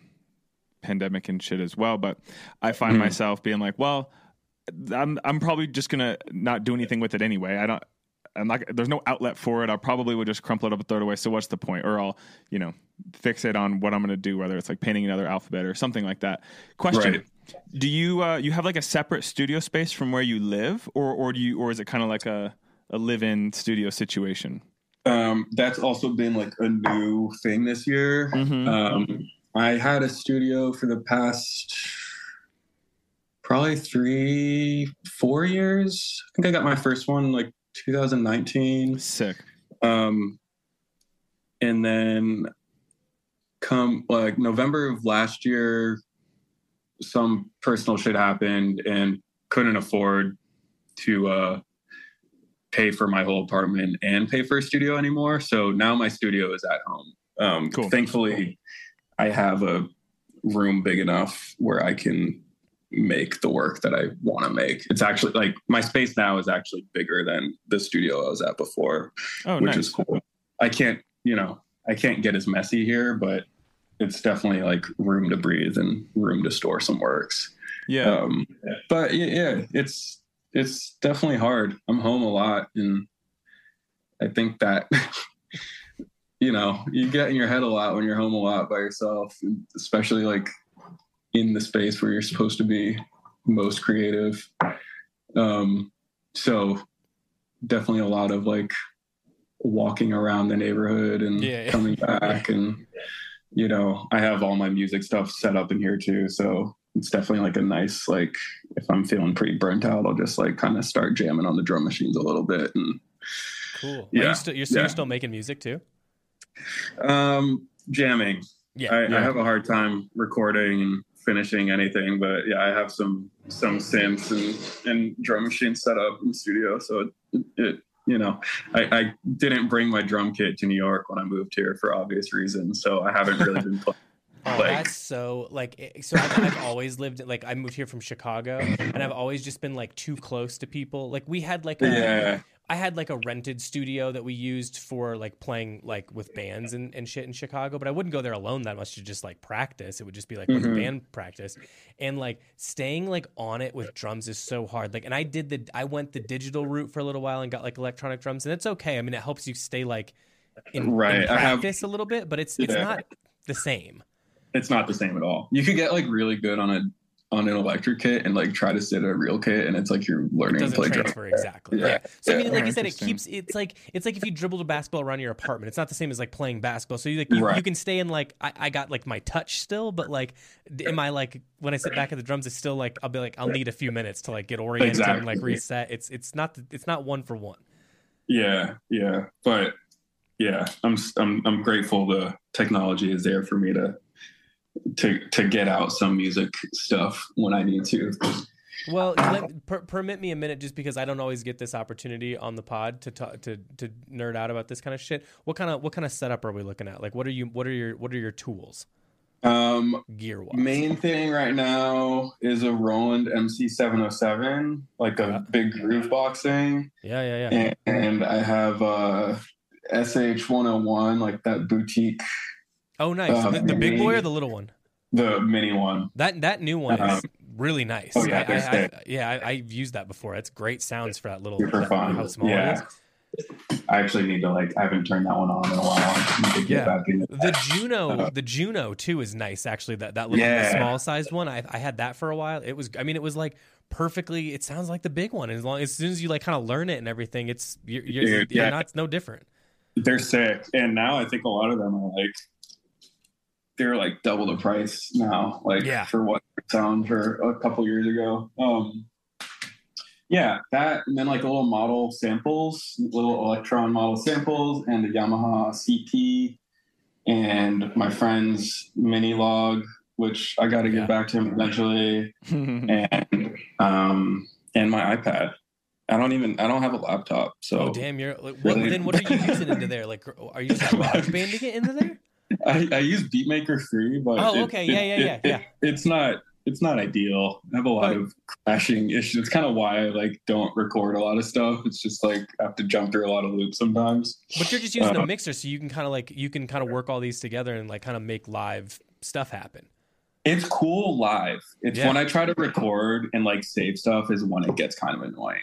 pandemic and shit as well, but I find Mhm. myself being like, well, I'm I'm probably just gonna not do anything with it anyway. I don't. I'm not. There's no outlet for it. I probably would just crumple it up and throw it away. So what's the point? Or I'll, you know, fix it on what I'm going to do, whether it's like painting another alphabet or something like that. Question: Right. Do you uh, you have like a separate studio space from where you live, or or do you, or is it kind of like a a live-in studio situation? Um, that's also been like a new thing this year. Mhm. Um, I had a studio for the past probably three, four years. I think I got my first one like 2019. Sick. Um, and then come like November of last year, some personal shit happened and couldn't afford to uh, pay for my whole apartment and pay for a studio anymore. So now my studio is at home. Um, Cool. Thankfully, I have a room big enough where I can make the work that I want to make. It's actually like my space now is actually bigger than the studio I was at before Oh, which nice. is cool. I can't, you know, I can't get as messy here, but it's definitely like room to breathe and room to store some works. yeah. Um, but yeah, yeah, it's it's definitely hard. I'm home a lot, and I think that you know you get in your head a lot when you're home a lot by yourself, especially like in the space where you're supposed to be most creative. Um, so definitely a lot of like walking around the neighborhood and Yeah, coming back and you know i have all my music stuff set up in here too so it's definitely like a nice like if i'm feeling pretty burnt out i'll just like kind of start jamming on the drum machines a little bit and Cool. Are Yeah, you still, you're, yeah. you're still making music too? Um jamming Yeah. I, Yeah. I have a hard time recording and finishing anything but yeah i have some some synths and and drum machines set up in the studio so it, it you know I, I didn't bring my drum kit to new york when i moved here for obvious reasons so i haven't really been playing Oh, Like- that's so like so. I've, I've always lived like I moved here from Chicago, and I've always just been like too close to people. Like we had like a, yeah I had like a rented studio that we used for like playing like with bands and, and shit in Chicago, but I wouldn't go there alone that much to just like practice. It would just be like Mhm. band practice. And like staying like on it with drums is so hard. Like and I did the I went the digital route for a little while and got like electronic drums and it's okay. I mean it helps you stay like in, Right. in I have- practice a little bit, but it's it's not the same. it's not the same at all. You could get like really good on a on an electric kit and like try to sit a real kit, and it's like you're learning to doesn't play drum. transfer exactly. Yeah. Yeah. So I mean, like I said, it keeps. It's like it's like if you dribbled a basketball around your apartment. It's not the same as like playing basketball. So you like you, Right. you can stay in like I, I got like my touch still, but like am I like when I sit back at the drums, it's still like I'll be like I'll need a few minutes to like get oriented and like reset. It's it's not it's not one for one. Yeah, yeah, but yeah, I'm I'm I'm grateful the technology is there for me to to to get out some music stuff when I need to. Well, let, per, permit me a minute, just because I don't always get this opportunity on the pod to talk, to to nerd out about this kind of shit. What kind of what kind of setup are we looking at? Like, what are you what are your what are your tools Um, gear wise? main thing right now is a Roland MC707, like a Yeah. big groove box thing. Yeah, yeah, yeah. and, and I have uh, SH 101, like that boutique, Oh, nice. Uh, the, the big boy or the little one? the mini one. That that new one is Um, really nice. oh, yeah, I, I, I, yeah I, I've used that before. It's great sounds for that little Super that- fun. how small yeah. I actually need to like I haven't turned that one on in a while. I need to get Yeah. The. Juno, Uh, the Juno too is nice actually. That that little Yeah. small sized one, I, I had that for a while. It was, I mean, it was like perfectly. It sounds like the big one. As long as soon as you like kind of learn it and everything, it's you're, you're, Dude, you're yeah. not it's no different. They're sick, and now I think a lot of them are like they're like double the price now. Like Yeah. for what sound for a couple years ago. Um, yeah, that and then like a little model samples, little Elektron model samples, and the Yamaha CP, and my friend's minilogue, which I got to get Yeah. back to him eventually, and um, and my iPad. I don't even I don't have a laptop, so Oh damn, you're like, what, Really? then what are you using into there? Like, are you just garage banding it into there? I, I use Beatmaker 3, but Oh, it- okay. it- Yeah, yeah, it- yeah, it- yeah. It's not it's not ideal. I have a lot But- of crashing issues. It's kind of why I like don't record a lot of stuff. It's just like I have to jump through a lot of loops sometimes. But you're just using a Uh, mixer, so you can kind of like you can kind of work all these together and like kind of make live stuff happen. It's cool live. It's Yeah. when I try to record and like save stuff is when it gets kind of annoying.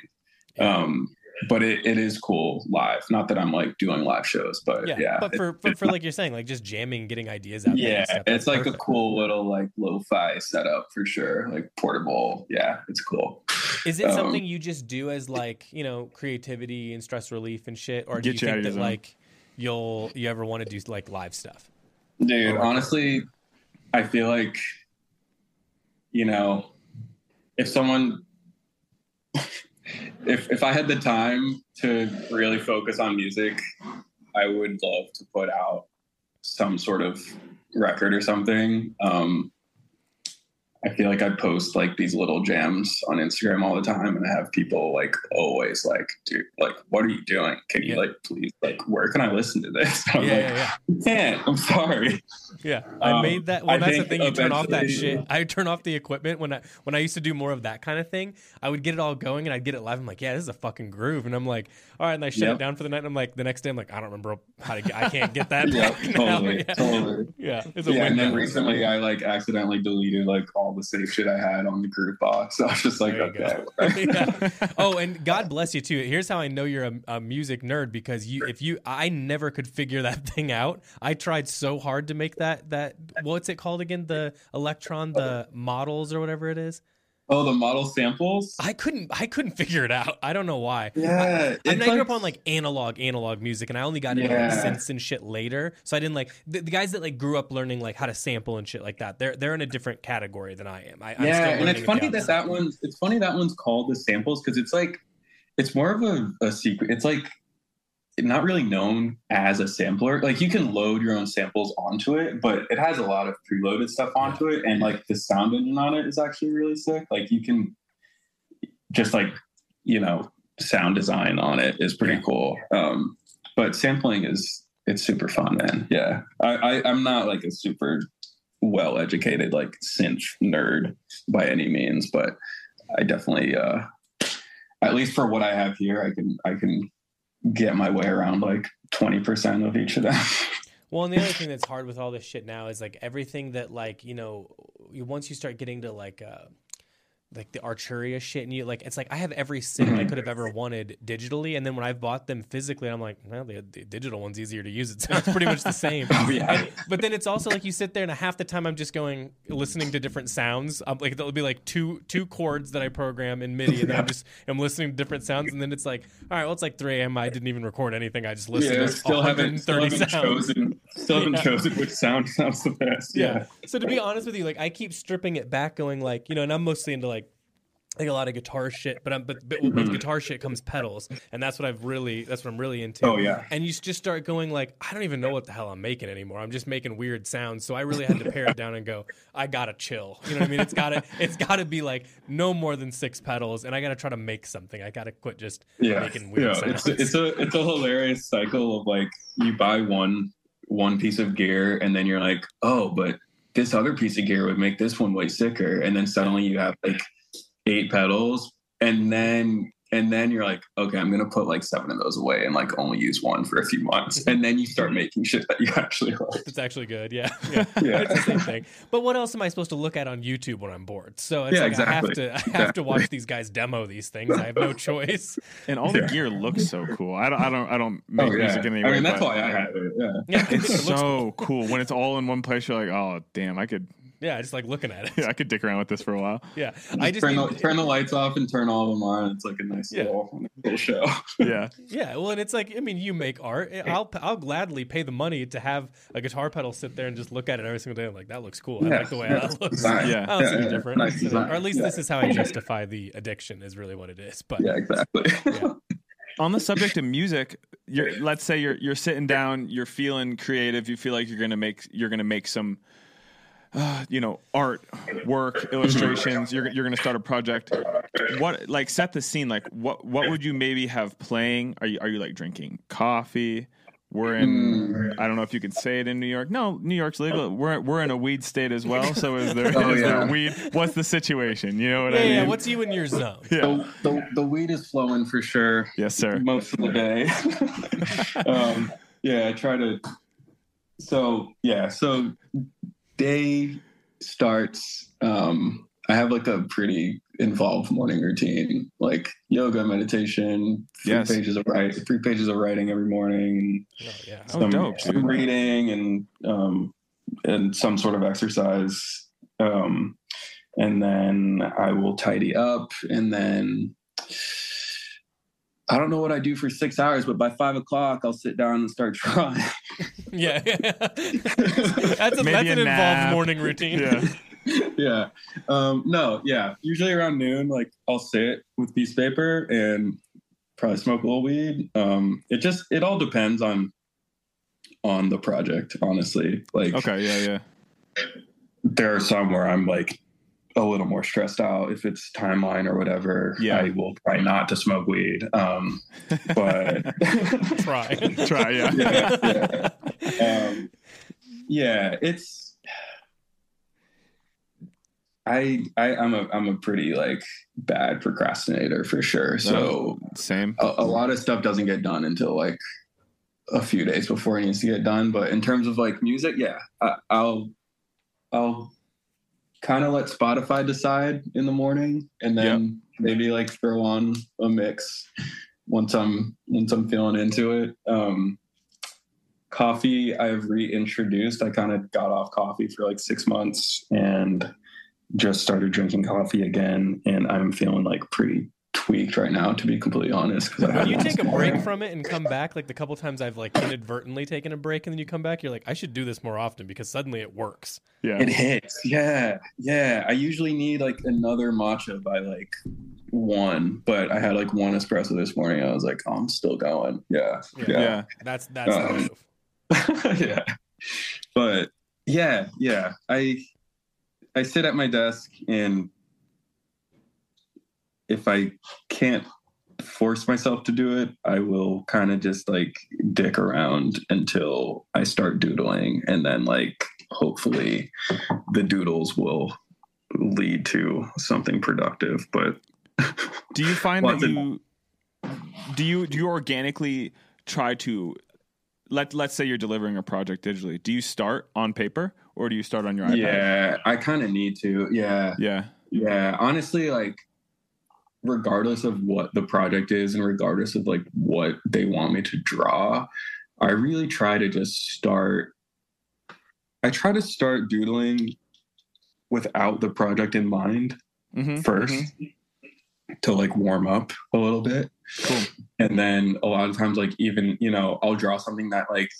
Yeah. Um, but it, it is cool live. Not that I'm like doing live shows, but Yeah, yeah. but for, for for like you're saying, like just jamming, getting ideas out. yeah, stuff, it's like a cool little like lo-fi setup for sure. Like portable. Yeah, it's cool. Is it um, something you just do as like you know creativity and stress relief and shit, or do you you think that zone. like you'll you ever want to do like live stuff? Dude, Or- honestly, I feel like, you know, if someone, if if I had the time to really focus on music, I would love to put out some sort of record or something. Um, I feel like I post like these little jams on Instagram all the time, and I have people like always like, "Dude, like, what are you doing? Can you Yeah. like please like where can I listen to this?" I'm Yeah, like, yeah, yeah. "I can't. I'm sorry." Yeah, I Um, made that. Well, I that's the thing. You turn off that shit. I turn off the equipment when I when I used to do more of that kind of thing. I would get it all going and I'd get it live. I'm like, yeah, this is a fucking groove. And I'm like, all right. And I shut Yep. it down for the night. And I'm like, the next day, I'm like, I don't remember how to. Get, I can't get that. Yeah, totally, Yeah. totally. Yeah, it's a Yeah, and then recently I like accidentally deleted like all the safe shit I had on the groove box. So I was just like, okay. Yeah. Oh, and God bless you too. Here's how I know you're a, a music nerd because you, if you, I never could figure that thing out. I tried so hard to make that that what's it called again? The Elektron, the oh. models or whatever it is. Oh, the model samples. I couldn't, I couldn't figure it out. I don't know why. Yeah, I, I, grew like- up on like analog, analog music, and I only got into like Yeah. synths and shit later. So I didn't like the, the guys that like grew up learning like how to sample and shit like that. They're they're in a different category than I am. I, yeah, and it's funny that that one's. It's funny that one's called the samples because it's like, it's more of a, a secret. It's like not really known as a sampler. Like you can load your own samples onto it, but it has a lot of preloaded stuff onto it, and like the sound engine on it is actually really sick. Like you can just like you know sound design on it is pretty cool. Um, but sampling is it's super fun, man. Yeah, I, I I'm not like a super well educated like synth nerd by any means, but I definitely uh at least for what I have here, I can I can get my way around like 20% of each of them. Well, and the other thing that's hard with all this shit now is like everything that like you know, once you start getting to like uh like the Arturia shit, and you like it's like I have every synth I Mhm. could have ever wanted digitally, and then when I've bought them physically, I'm like, well, the, the digital one's easier to use. It sounds pretty much the same. Oh, yeah. And- but then it's also like you sit there and half the time I'm just going listening to different sounds. Um, like there'll be like two two chords that I program in MIDI, and then I'm just I'm listening to different sounds, and then it's like, all right, well it's like 3 a.m. I didn't even record anything. I just listened yeah, to still haven't, still haven't sounds. chosen still haven't Yeah. chosen which sound sounds the best. Yeah. Yeah. So to be honest with you, like I keep stripping it back, going like, you know, and I'm mostly into like like a lot of guitar shit, but I'm but, but with Mhm. guitar shit comes pedals, and that's what I've really that's what I'm really into. Oh yeah. And you just start going like, I don't even know what the hell I'm making anymore. I'm just making weird sounds. So I really had to pare it down and go, I gotta chill. You know what I mean? It's gotta it's gotta be like no more than six pedals, and I gotta try to make something. I gotta quit just yeah, making weird yeah. It's, it's a it's a hilarious cycle of like you buy one one piece of gear and then you're like, oh, but this other piece of gear would make this one way sicker, and then suddenly you have like eight pedals, and then and then you're like, okay, I'm gonna put like seven of those away and like only use one for a few months, and then you start making shit that you actually like. It's actually good. Yeah. Yeah. Yeah. It's the same thing. But what else am I supposed to look at on YouTube when I'm bored? So it's Yeah, like exactly. I have to I have to watch these guys demo these things. I have no choice. And all the Yeah. gear looks so cool. I don't. I don't. I don't oh, make Oh, yeah. music anyway. I mean, that's but why I have it. Yeah. Yeah. It's it looks so cool when it's all in one place. You're like, oh damn, I could. Yeah, I just like looking at it. Yeah, I could dick around with this for a while. Yeah. I just turn the, turn the lights off and turn all of them on. It's like a nice Yeah. little, little show. Yeah. Yeah, well, and it's like I mean, you make art. I'll I'll gladly pay the money to have a guitar pedal sit there and just look at it every single day. I'm like, that looks cool. I like the way yeah, that looks. design. Yeah. I don't Yeah, yeah, different. nice design. or at least Yeah. this is how I justify the addiction. Is really what it is. But Yeah, exactly. Yeah. On the subject of music, you're, let's say you're you're sitting down, you're feeling creative, you feel like you're gonna make you're gonna make some, uh, you know, art, work, illustrations. You're you're gonna start a project. What like set the scene? Like what what would you maybe have playing? Are you are you like drinking coffee? We're in. I don't know if you can say it in New York. No, New York's legal. We're we're in a weed state as well. So is there is Oh, there yeah. weed? What's the situation? You know what yeah, I mean? yeah. What's you in your zone? Yeah. the, the, the weed is flowing for sure. Yes, sir. most of the day. um, yeah, I try to. So yeah, so day starts. Um, I have like a pretty involved morning routine, like yoga, meditation, three Yes. pages of write, three pages of writing every morning, Oh, yeah. Oh, dope, some reading, and um, and some sort of exercise. Um, and then I will tidy up, and then I don't know what I do for six hours, but by five o'clock I'll sit down and start drawing. Yeah, that's a, Maybe that's a an involved morning routine. Yeah. yeah. Um, no, yeah. Usually around noon, like I'll sit with piece of paper and probably smoke a little weed. Um, it just it all depends on on the project, honestly. Like Okay. Yeah. Yeah. there are some where I'm like a little more stressed out if it's timeline or whatever. Yeah. I will try not to smoke weed. Um, but Try. Try. Yeah. yeah, yeah. Um, yeah, it's I, I I'm a I'm a pretty like bad procrastinator for sure. So Same. a, a lot of stuff doesn't get done until like a few days before it needs to get done. But in terms of like music, yeah, I, I'll I'll kind of let Spotify decide in the morning, and then maybe like throw on a mix once I'm once I'm feeling into it. Um, coffee I've reintroduced. I kind of got off coffee for like six months and just started drinking coffee again, and I'm feeling like pretty tweaked right now, to be completely honest. 'cause I When you take a break from it and come back, like the couple times I've like inadvertently taken a break and then you come back, you're like, I should do this more often because suddenly it works. Yeah. It hits. Yeah. Yeah. I usually need like another matcha by like one, but I had like one espresso this morning. I was like, oh, I'm still going. Yeah. Yeah. Yeah. yeah. That's that's the Um, move. yeah. But yeah, yeah. I I sit at my desk and if I can't force myself to do it, I will kind of just like dick around until I start doodling and then like hopefully the doodles will lead to something productive. But Do you find that you do you do you organically try to let let's say you're delivering a project digitally? Do you start on paper or do you start on your iPad? yeah, I kind of need to. Yeah. Yeah. Yeah, honestly, like regardless of what the project is and regardless of like what they want me to draw, I really try to just start I try to start doodling without the project in mind Mm-hmm. 1st to like warm up a little bit. Cool. And then a lot of times like even, you know, I'll draw something that like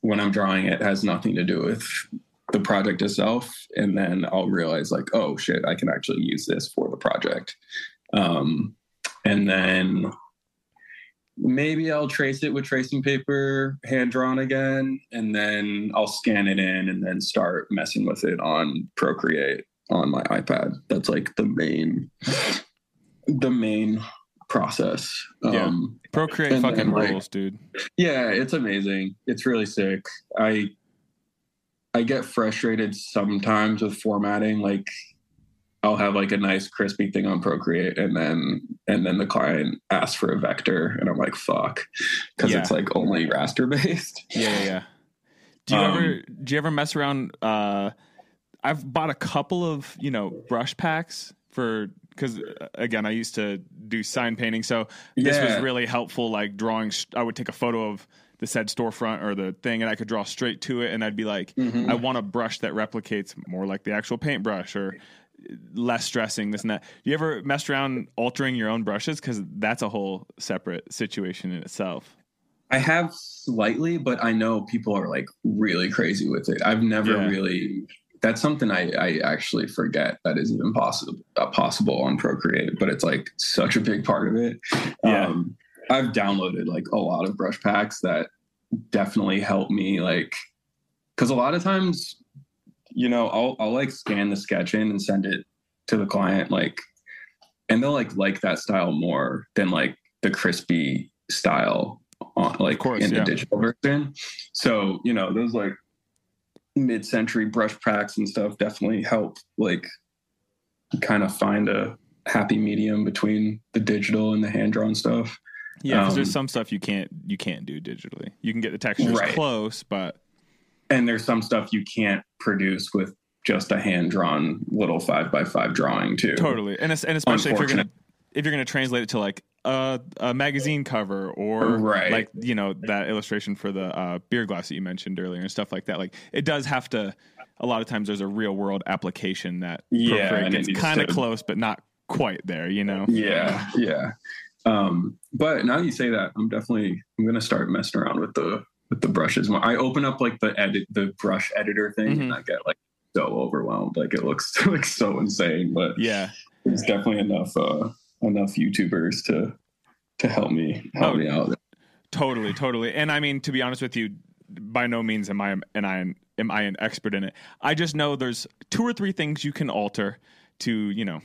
when I'm drawing it has nothing to do with the project itself and then I'll realize like oh shit I can actually use this for the project um and then maybe I'll trace it with tracing paper hand drawn again and then I'll scan it in and then start messing with it on Procreate on my iPad that's like the main the main process Yeah. um Procreate fucking like- rules, dude. yeah, it's amazing. It's really sick. I I get frustrated sometimes with formatting. Like I'll have like a nice crispy thing on Procreate, and then and then the client asks for a vector, and I'm like, fuck, because Yeah. it's like only raster based. Yeah, yeah, yeah. Do you Um, ever do you ever mess around? Uh, I've bought a couple of you know brush packs for because again I used to do sign painting, so this was really helpful. Like drawing, I would take a photo of the said storefront or the thing, and I could draw straight to it, and I'd be like, Mhm. I want a brush that replicates more like the actual paintbrush or less stressing this and that. Do you ever messed around altering your own brushes? Because that's a whole separate situation in itself. I have slightly, but I know people are like really crazy with it. I've never Yeah. really. That's something I, I actually forget that is even possible uh, possible on Procreate, but it's like such a big part of it. Yeah. Um, I've downloaded like a lot of brush packs that definitely help me like because a lot of times, you know, I'll I'll like scan the sketch in and send it to the client like, and they'll like like that style more than like the crispy style on like course, in the digital version. So you know those like mid-century brush packs and stuff definitely help like kind of find a happy medium between the digital and the hand-drawn stuff. Yeah, because Um, there's some stuff you can't you can't do digitally. You can get the textures Right. close, but and there's some stuff you can't produce with just a hand-drawn little five by five drawing too. totally. And and especially if you're gonna if you're gonna translate it to like a, a magazine cover or Right. like you know that illustration for the uh, beer glass that you mentioned earlier and stuff like that. Like it does have to. A lot of times there's a real world application that Yeah, Procreate and it gets kind of close, but not quite there. You know. Yeah, yeah. Um, but now you say that, I'm definitely I'm gonna start messing around with the with the brushes more. I open up like the edit the brush editor thing Mhm. and I get like so overwhelmed. Like it looks like so insane. But Yeah. there's definitely enough uh enough YouTubers to to help me help Oh, me out. Totally, totally. And I mean, to be honest with you, by no means am I and I am I an expert in it. I just know there's two or three things you can alter to, you know,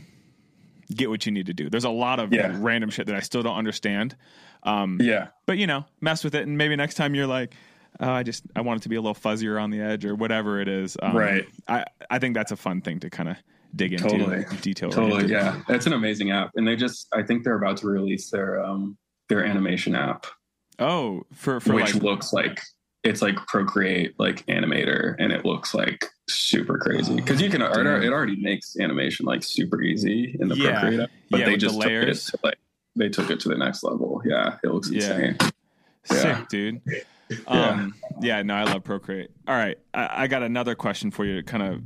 get what you need to do. There's a lot of Yeah. random shit that I still don't understand. Um, Yeah. but you know, mess with it, and maybe next time you're like, oh, I just I want it to be a little fuzzier on the edge or whatever it is. Um, Right. I I think that's a fun thing to kind of dig into Totally. detail. Totally, yeah. It's an amazing app. And they just I think they're about to release their um their animation app. Oh, for for which like looks like it's like Procreate like animator, and it looks like super crazy because you can it, it already makes animation like super easy in the Yeah. Procreate app, but Yeah, they with the just took it layers. to, like they took it to the next level. Yeah, it looks Yeah. insane. Sick, Yeah. dude. Yeah. Um, yeah, no, I love Procreate. All right, I, I got another question for you, kind of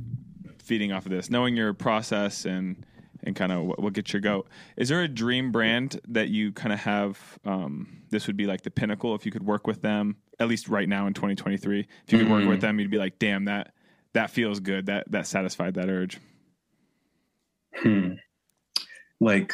feeding off of this. Knowing your process and and kind of what, what gets your goat, is there a dream brand that you kind of have? Um, this would be like the pinnacle if you could work with them, at least right now in 2023. If you could work Mhm. with them, you'd be like, damn, that that feels good. That that satisfied that urge. Hmm. Like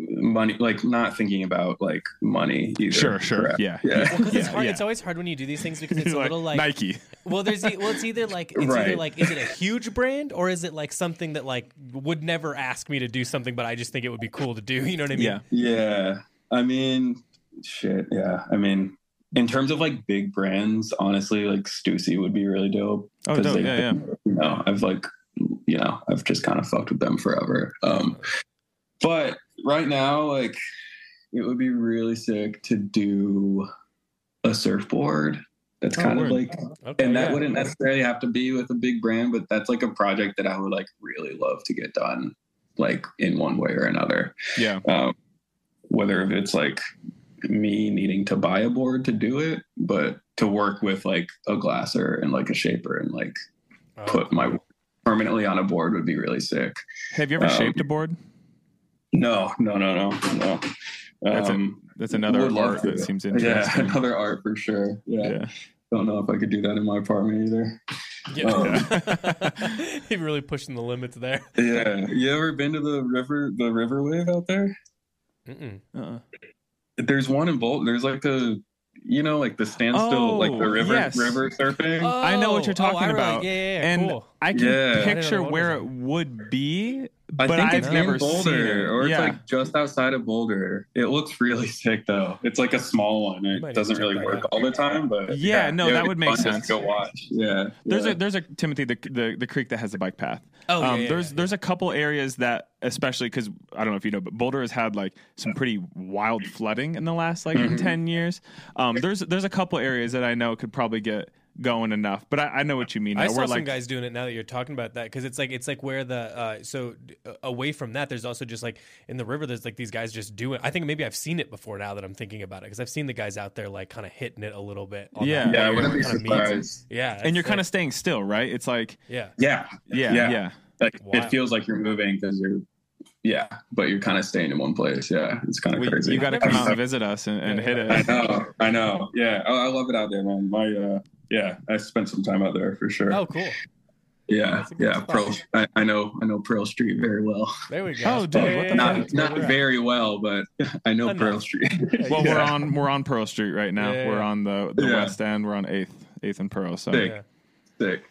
money, like not thinking about like money either. Sure, sure, correct? yeah. yeah. Well, because it's hard. yeah. It's always hard when you do these things because it's a Like, little like Nike. Well, there's well, it's either like it's either like is it a huge brand or is it like something that like would never ask me to do something, but I just think it would be cool to do. You know what I mean? Yeah. Yeah. I mean, shit. Yeah. I mean, in terms of like big brands, honestly, like Stussy would be really dope. Oh, 'Cause dope. they- Yeah, yeah. You know, I've like, you know, I've just kind of fucked with them forever. Um, but right now, like, it would be really sick to do a surfboard. That's Oh, kind of like Okay. and that yeah. wouldn't necessarily have to be with a big brand but that's like a project that i would like really love to get done like in one way or another Yeah. um, whether if it's like me needing to buy a board to do it but to work with like a glasser and like a shaper and like Oh, put my permanently on a board would be really sick Have you ever Um, shaped a board? No no no no no That's a- um, That's another would love art that to. seems yeah another art for sure yeah. yeah. don't know if i could do that in my apartment either Yeah. Um, You're really pushing the limits there. Yeah. You ever been to the river the river wave out there? Mm-mm. Uh-uh. There's one in Bolt. There's like the you know, like the standstill, like Oh, the river yes. river surfing. I know what you're Oh, oh, talking really- about. Yeah, yeah, yeah. and cool. I can Yeah. picture I where what it would be. I but think I've it's never in seen Boulder, it. or it's Yeah. like just outside of Boulder. It looks really sick though. It's like a small one. It doesn't really work out. all the time, but Yeah, no, it that would make sense. to Go watch. Yeah, There's yeah. a there's a Timothy the, the the creek that has a bike path. Oh, yeah, um, yeah, there's yeah, there's a couple areas that especially because I don't know if you know, but Boulder has had like some pretty wild flooding in the last like Mm-hmm. ten years. Um, there's there's a couple areas that I know could probably get going enough, but I, I know what you mean. I saw We're some like guys doing it now that you're talking about that because it's like it's like where the uh, so uh, away from that there's also just like in the river there's like these guys just doing I think maybe I've seen it before now that I'm thinking about it because I've seen the guys out there like kind of hitting it a little bit on Yeah. yeah, I wouldn't be it surprised. yeah and you're kind of of staying still, right? It's like yeah Yeah, yeah, yeah. Yeah. like Wow. it feels like you're moving because you're, yeah, but you're kind of staying in one place. Yeah, it's kind of We- crazy. you got to come out and visit us and, and Yeah. hit I it. know, I know. Yeah, oh, I love it out there, man. My, uh, yeah, I spent some time out there for sure. oh cool yeah, that's a good yeah. spot. Pearl, I, I know, I know Pearl Street very well. there we go Oh, dude, Yeah, what the yeah, fuck? that's Not where not very well, but I know Enough. Pearl Street. Well, Yeah. we're on we're on Pearl Street right now. Yeah, yeah, we're yeah. on the the Yeah. west end. We're on Eighth Eighth and Pearl. So Sick. Yeah. Sick.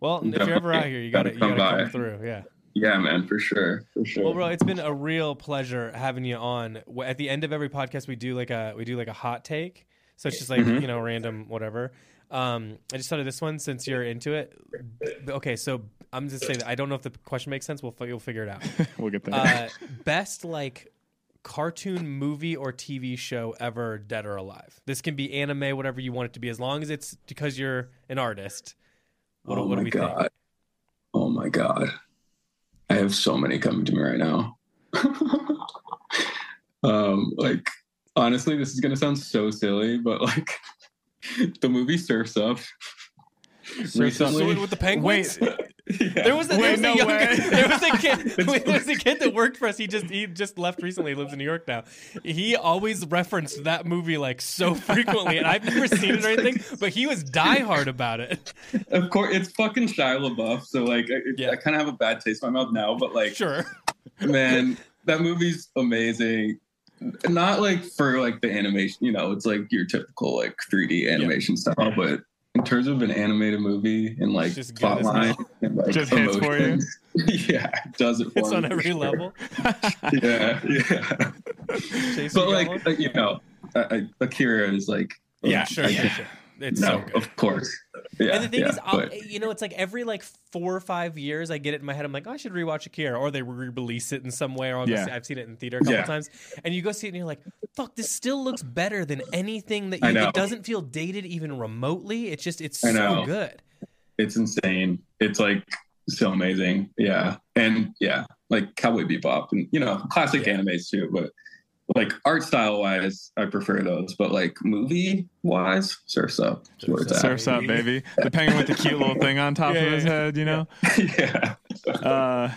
well if you're ever out here you gotta Gotta you come gotta come by. through yeah Yeah, man, for sure, for sure. Well, bro, it's been a real pleasure having you on. At the end of every podcast, we do like a we do like a hot take. So it's just like Mhm. you know random whatever. Um, I just thought of this one since you're into it. Okay, so I'm just saying that I don't know if the question makes sense. We'll fi- you'll figure it out. we'll get there. Uh, best like cartoon movie or TV show ever, dead or alive. This can be anime, whatever you want it to be, as long as it's because you're an artist. What, oh what do my we god. think? Oh my god. I have so many coming to me right now. um, like honestly, this is gonna sound so silly, but like the movie Surfs Up. recently. So with the penguins. Wait, Yeah. There was a, there Wait, was no a younger, there was a kid wait, there was a kid that worked for us. He just he just left recently. He lives in New York now. He always referenced that movie like so frequently, and I've never seen it or anything. But he was diehard about it. of course, it's fucking Shia LaBeouf. So like, I, Yeah. I kind of have a bad taste in my mouth now. But like, Sure. man, that movie's amazing. Not like for like the animation, you know, it's like your typical like 3D animation style, but in terms of an animated movie and like Just plot line hell. and like Just hits for you? emotions, yeah, it does it for It's on every sure. level. Yeah, yeah. Chase but like, you know, I, I, Akira is like yeah, sure, I yeah, sure. It's no, so good. of course. Yeah, and the thing yeah, is, but- eh, you know, it's like every like four or five years, I get it in my head. I'm like, oh, I should rewatch Akira, or they re-release it in some way, or Yeah. I've seen it in theater a couple Yeah. times, and you go see it, and you're like, fuck, this still looks better than anything that you. It doesn't feel dated even remotely. It's just, it's I so know. good. it's insane. It's like so amazing. Yeah. And yeah, like Cowboy Bebop and you know, classic animes too, but like art style wise, I prefer those. But like movie wise, Surf's Up is where. Surfs up, baby. The penguin with the cute little thing on top Yeah, of his yeah. head, you know. yeah. Uh,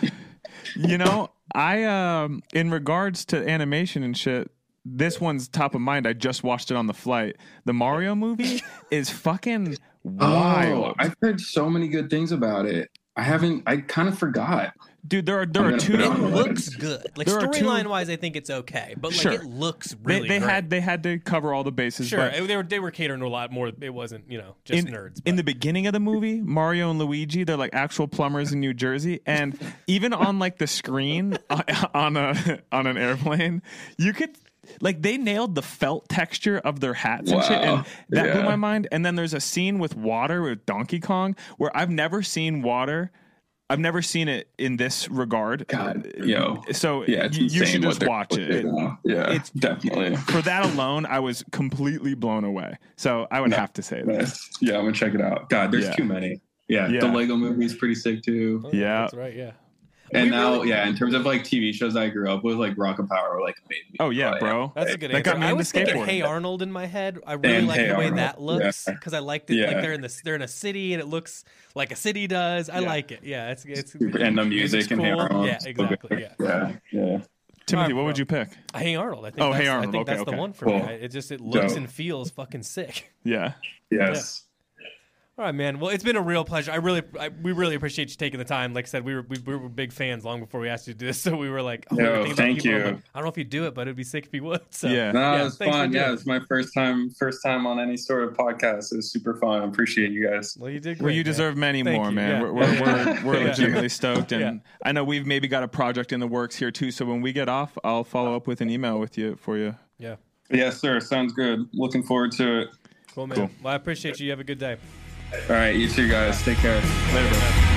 you know, I um, in regards to animation and shit, this one's top of mind. I just watched it on the flight. The Mario movie is fucking wild, Oh, I've heard so many good things about it. I haven't I kind of forgot. Dude. There are there are two. it It on the looks good. Like There are two- storyline wise, I think it's okay, but like Sure. it looks They, really. they great. had they had to cover all the bases. sure but they were they were catering to a lot more. It wasn't you know just in, nerds. in the beginning of the movie, Mario and Luigi, they're like actual plumbers in New Jersey, and even on like the screen uh, on a on an airplane, you could like they nailed the felt texture of their hats and shit, and that blew my mind. And then there's a scene with water with Donkey Kong where I've never seen water. I've never seen it in this regard. God, uh, yo. So Yeah, it's you, you should just watch it. they're It- Yeah, it's- definitely. For that alone, I was completely blown away. So I would No. have to say that. Nice. Yeah, I'm gonna check it out. God, there's Yeah. too many. Yeah, Yeah. the Lego movie's pretty sick too. Oh, Yeah. that's right. Yeah. And We now, really- yeah, in terms of like TV shows I grew up with, like Rocket Power, like made me. Oh yeah, oh, yeah. bro. That's a good That answer. got me I was thinking skateboarding. Hey Arnold in my head. I really And like Hey the way Arnold, that looks yeah. because I liked it. Like Yeah. they're in this, they're in a city and it looks like a city does. I Yeah. like it. Yeah, it's it's and the music music's and Hey cool. Arnold. Yeah, exactly. good. Yeah. yeah, yeah. Timothy, what would you pick? Hey Arnold. I think. Oh, that's, Hey I think Okay, that's the one for Cool. me. It just it looks Dope. and feels fucking sick. Yeah. Yes. All All right, man. Well, it's been a real pleasure. I really, I, we really appreciate you taking the time. Like I said, we were we, we were big fans long before we asked you to do this, so we were like, oh, we were Yo, thinking about thank. I'm you. like, I don't know if you'd do it, but it'd be sick if you would. So Yeah. No, Yeah, it was fun. Yeah, it. it's my first time first time on any sort of podcast. It was super fun. I appreciate you guys. well, you did. Great, Well, you man. deserve many Thank more, you. man. Yeah. We're, we're, we're, we're Yeah. legitimately stoked, and Yeah. I know we've maybe got a project in the works here too. So when we get off, I'll follow up with an email with you for you. Yeah. Yes, sir. Sounds good. Looking forward to it. Cool, man. Cool. Well, I appreciate you. You have a good day. All right, you too, guys. Take care. Later, bro.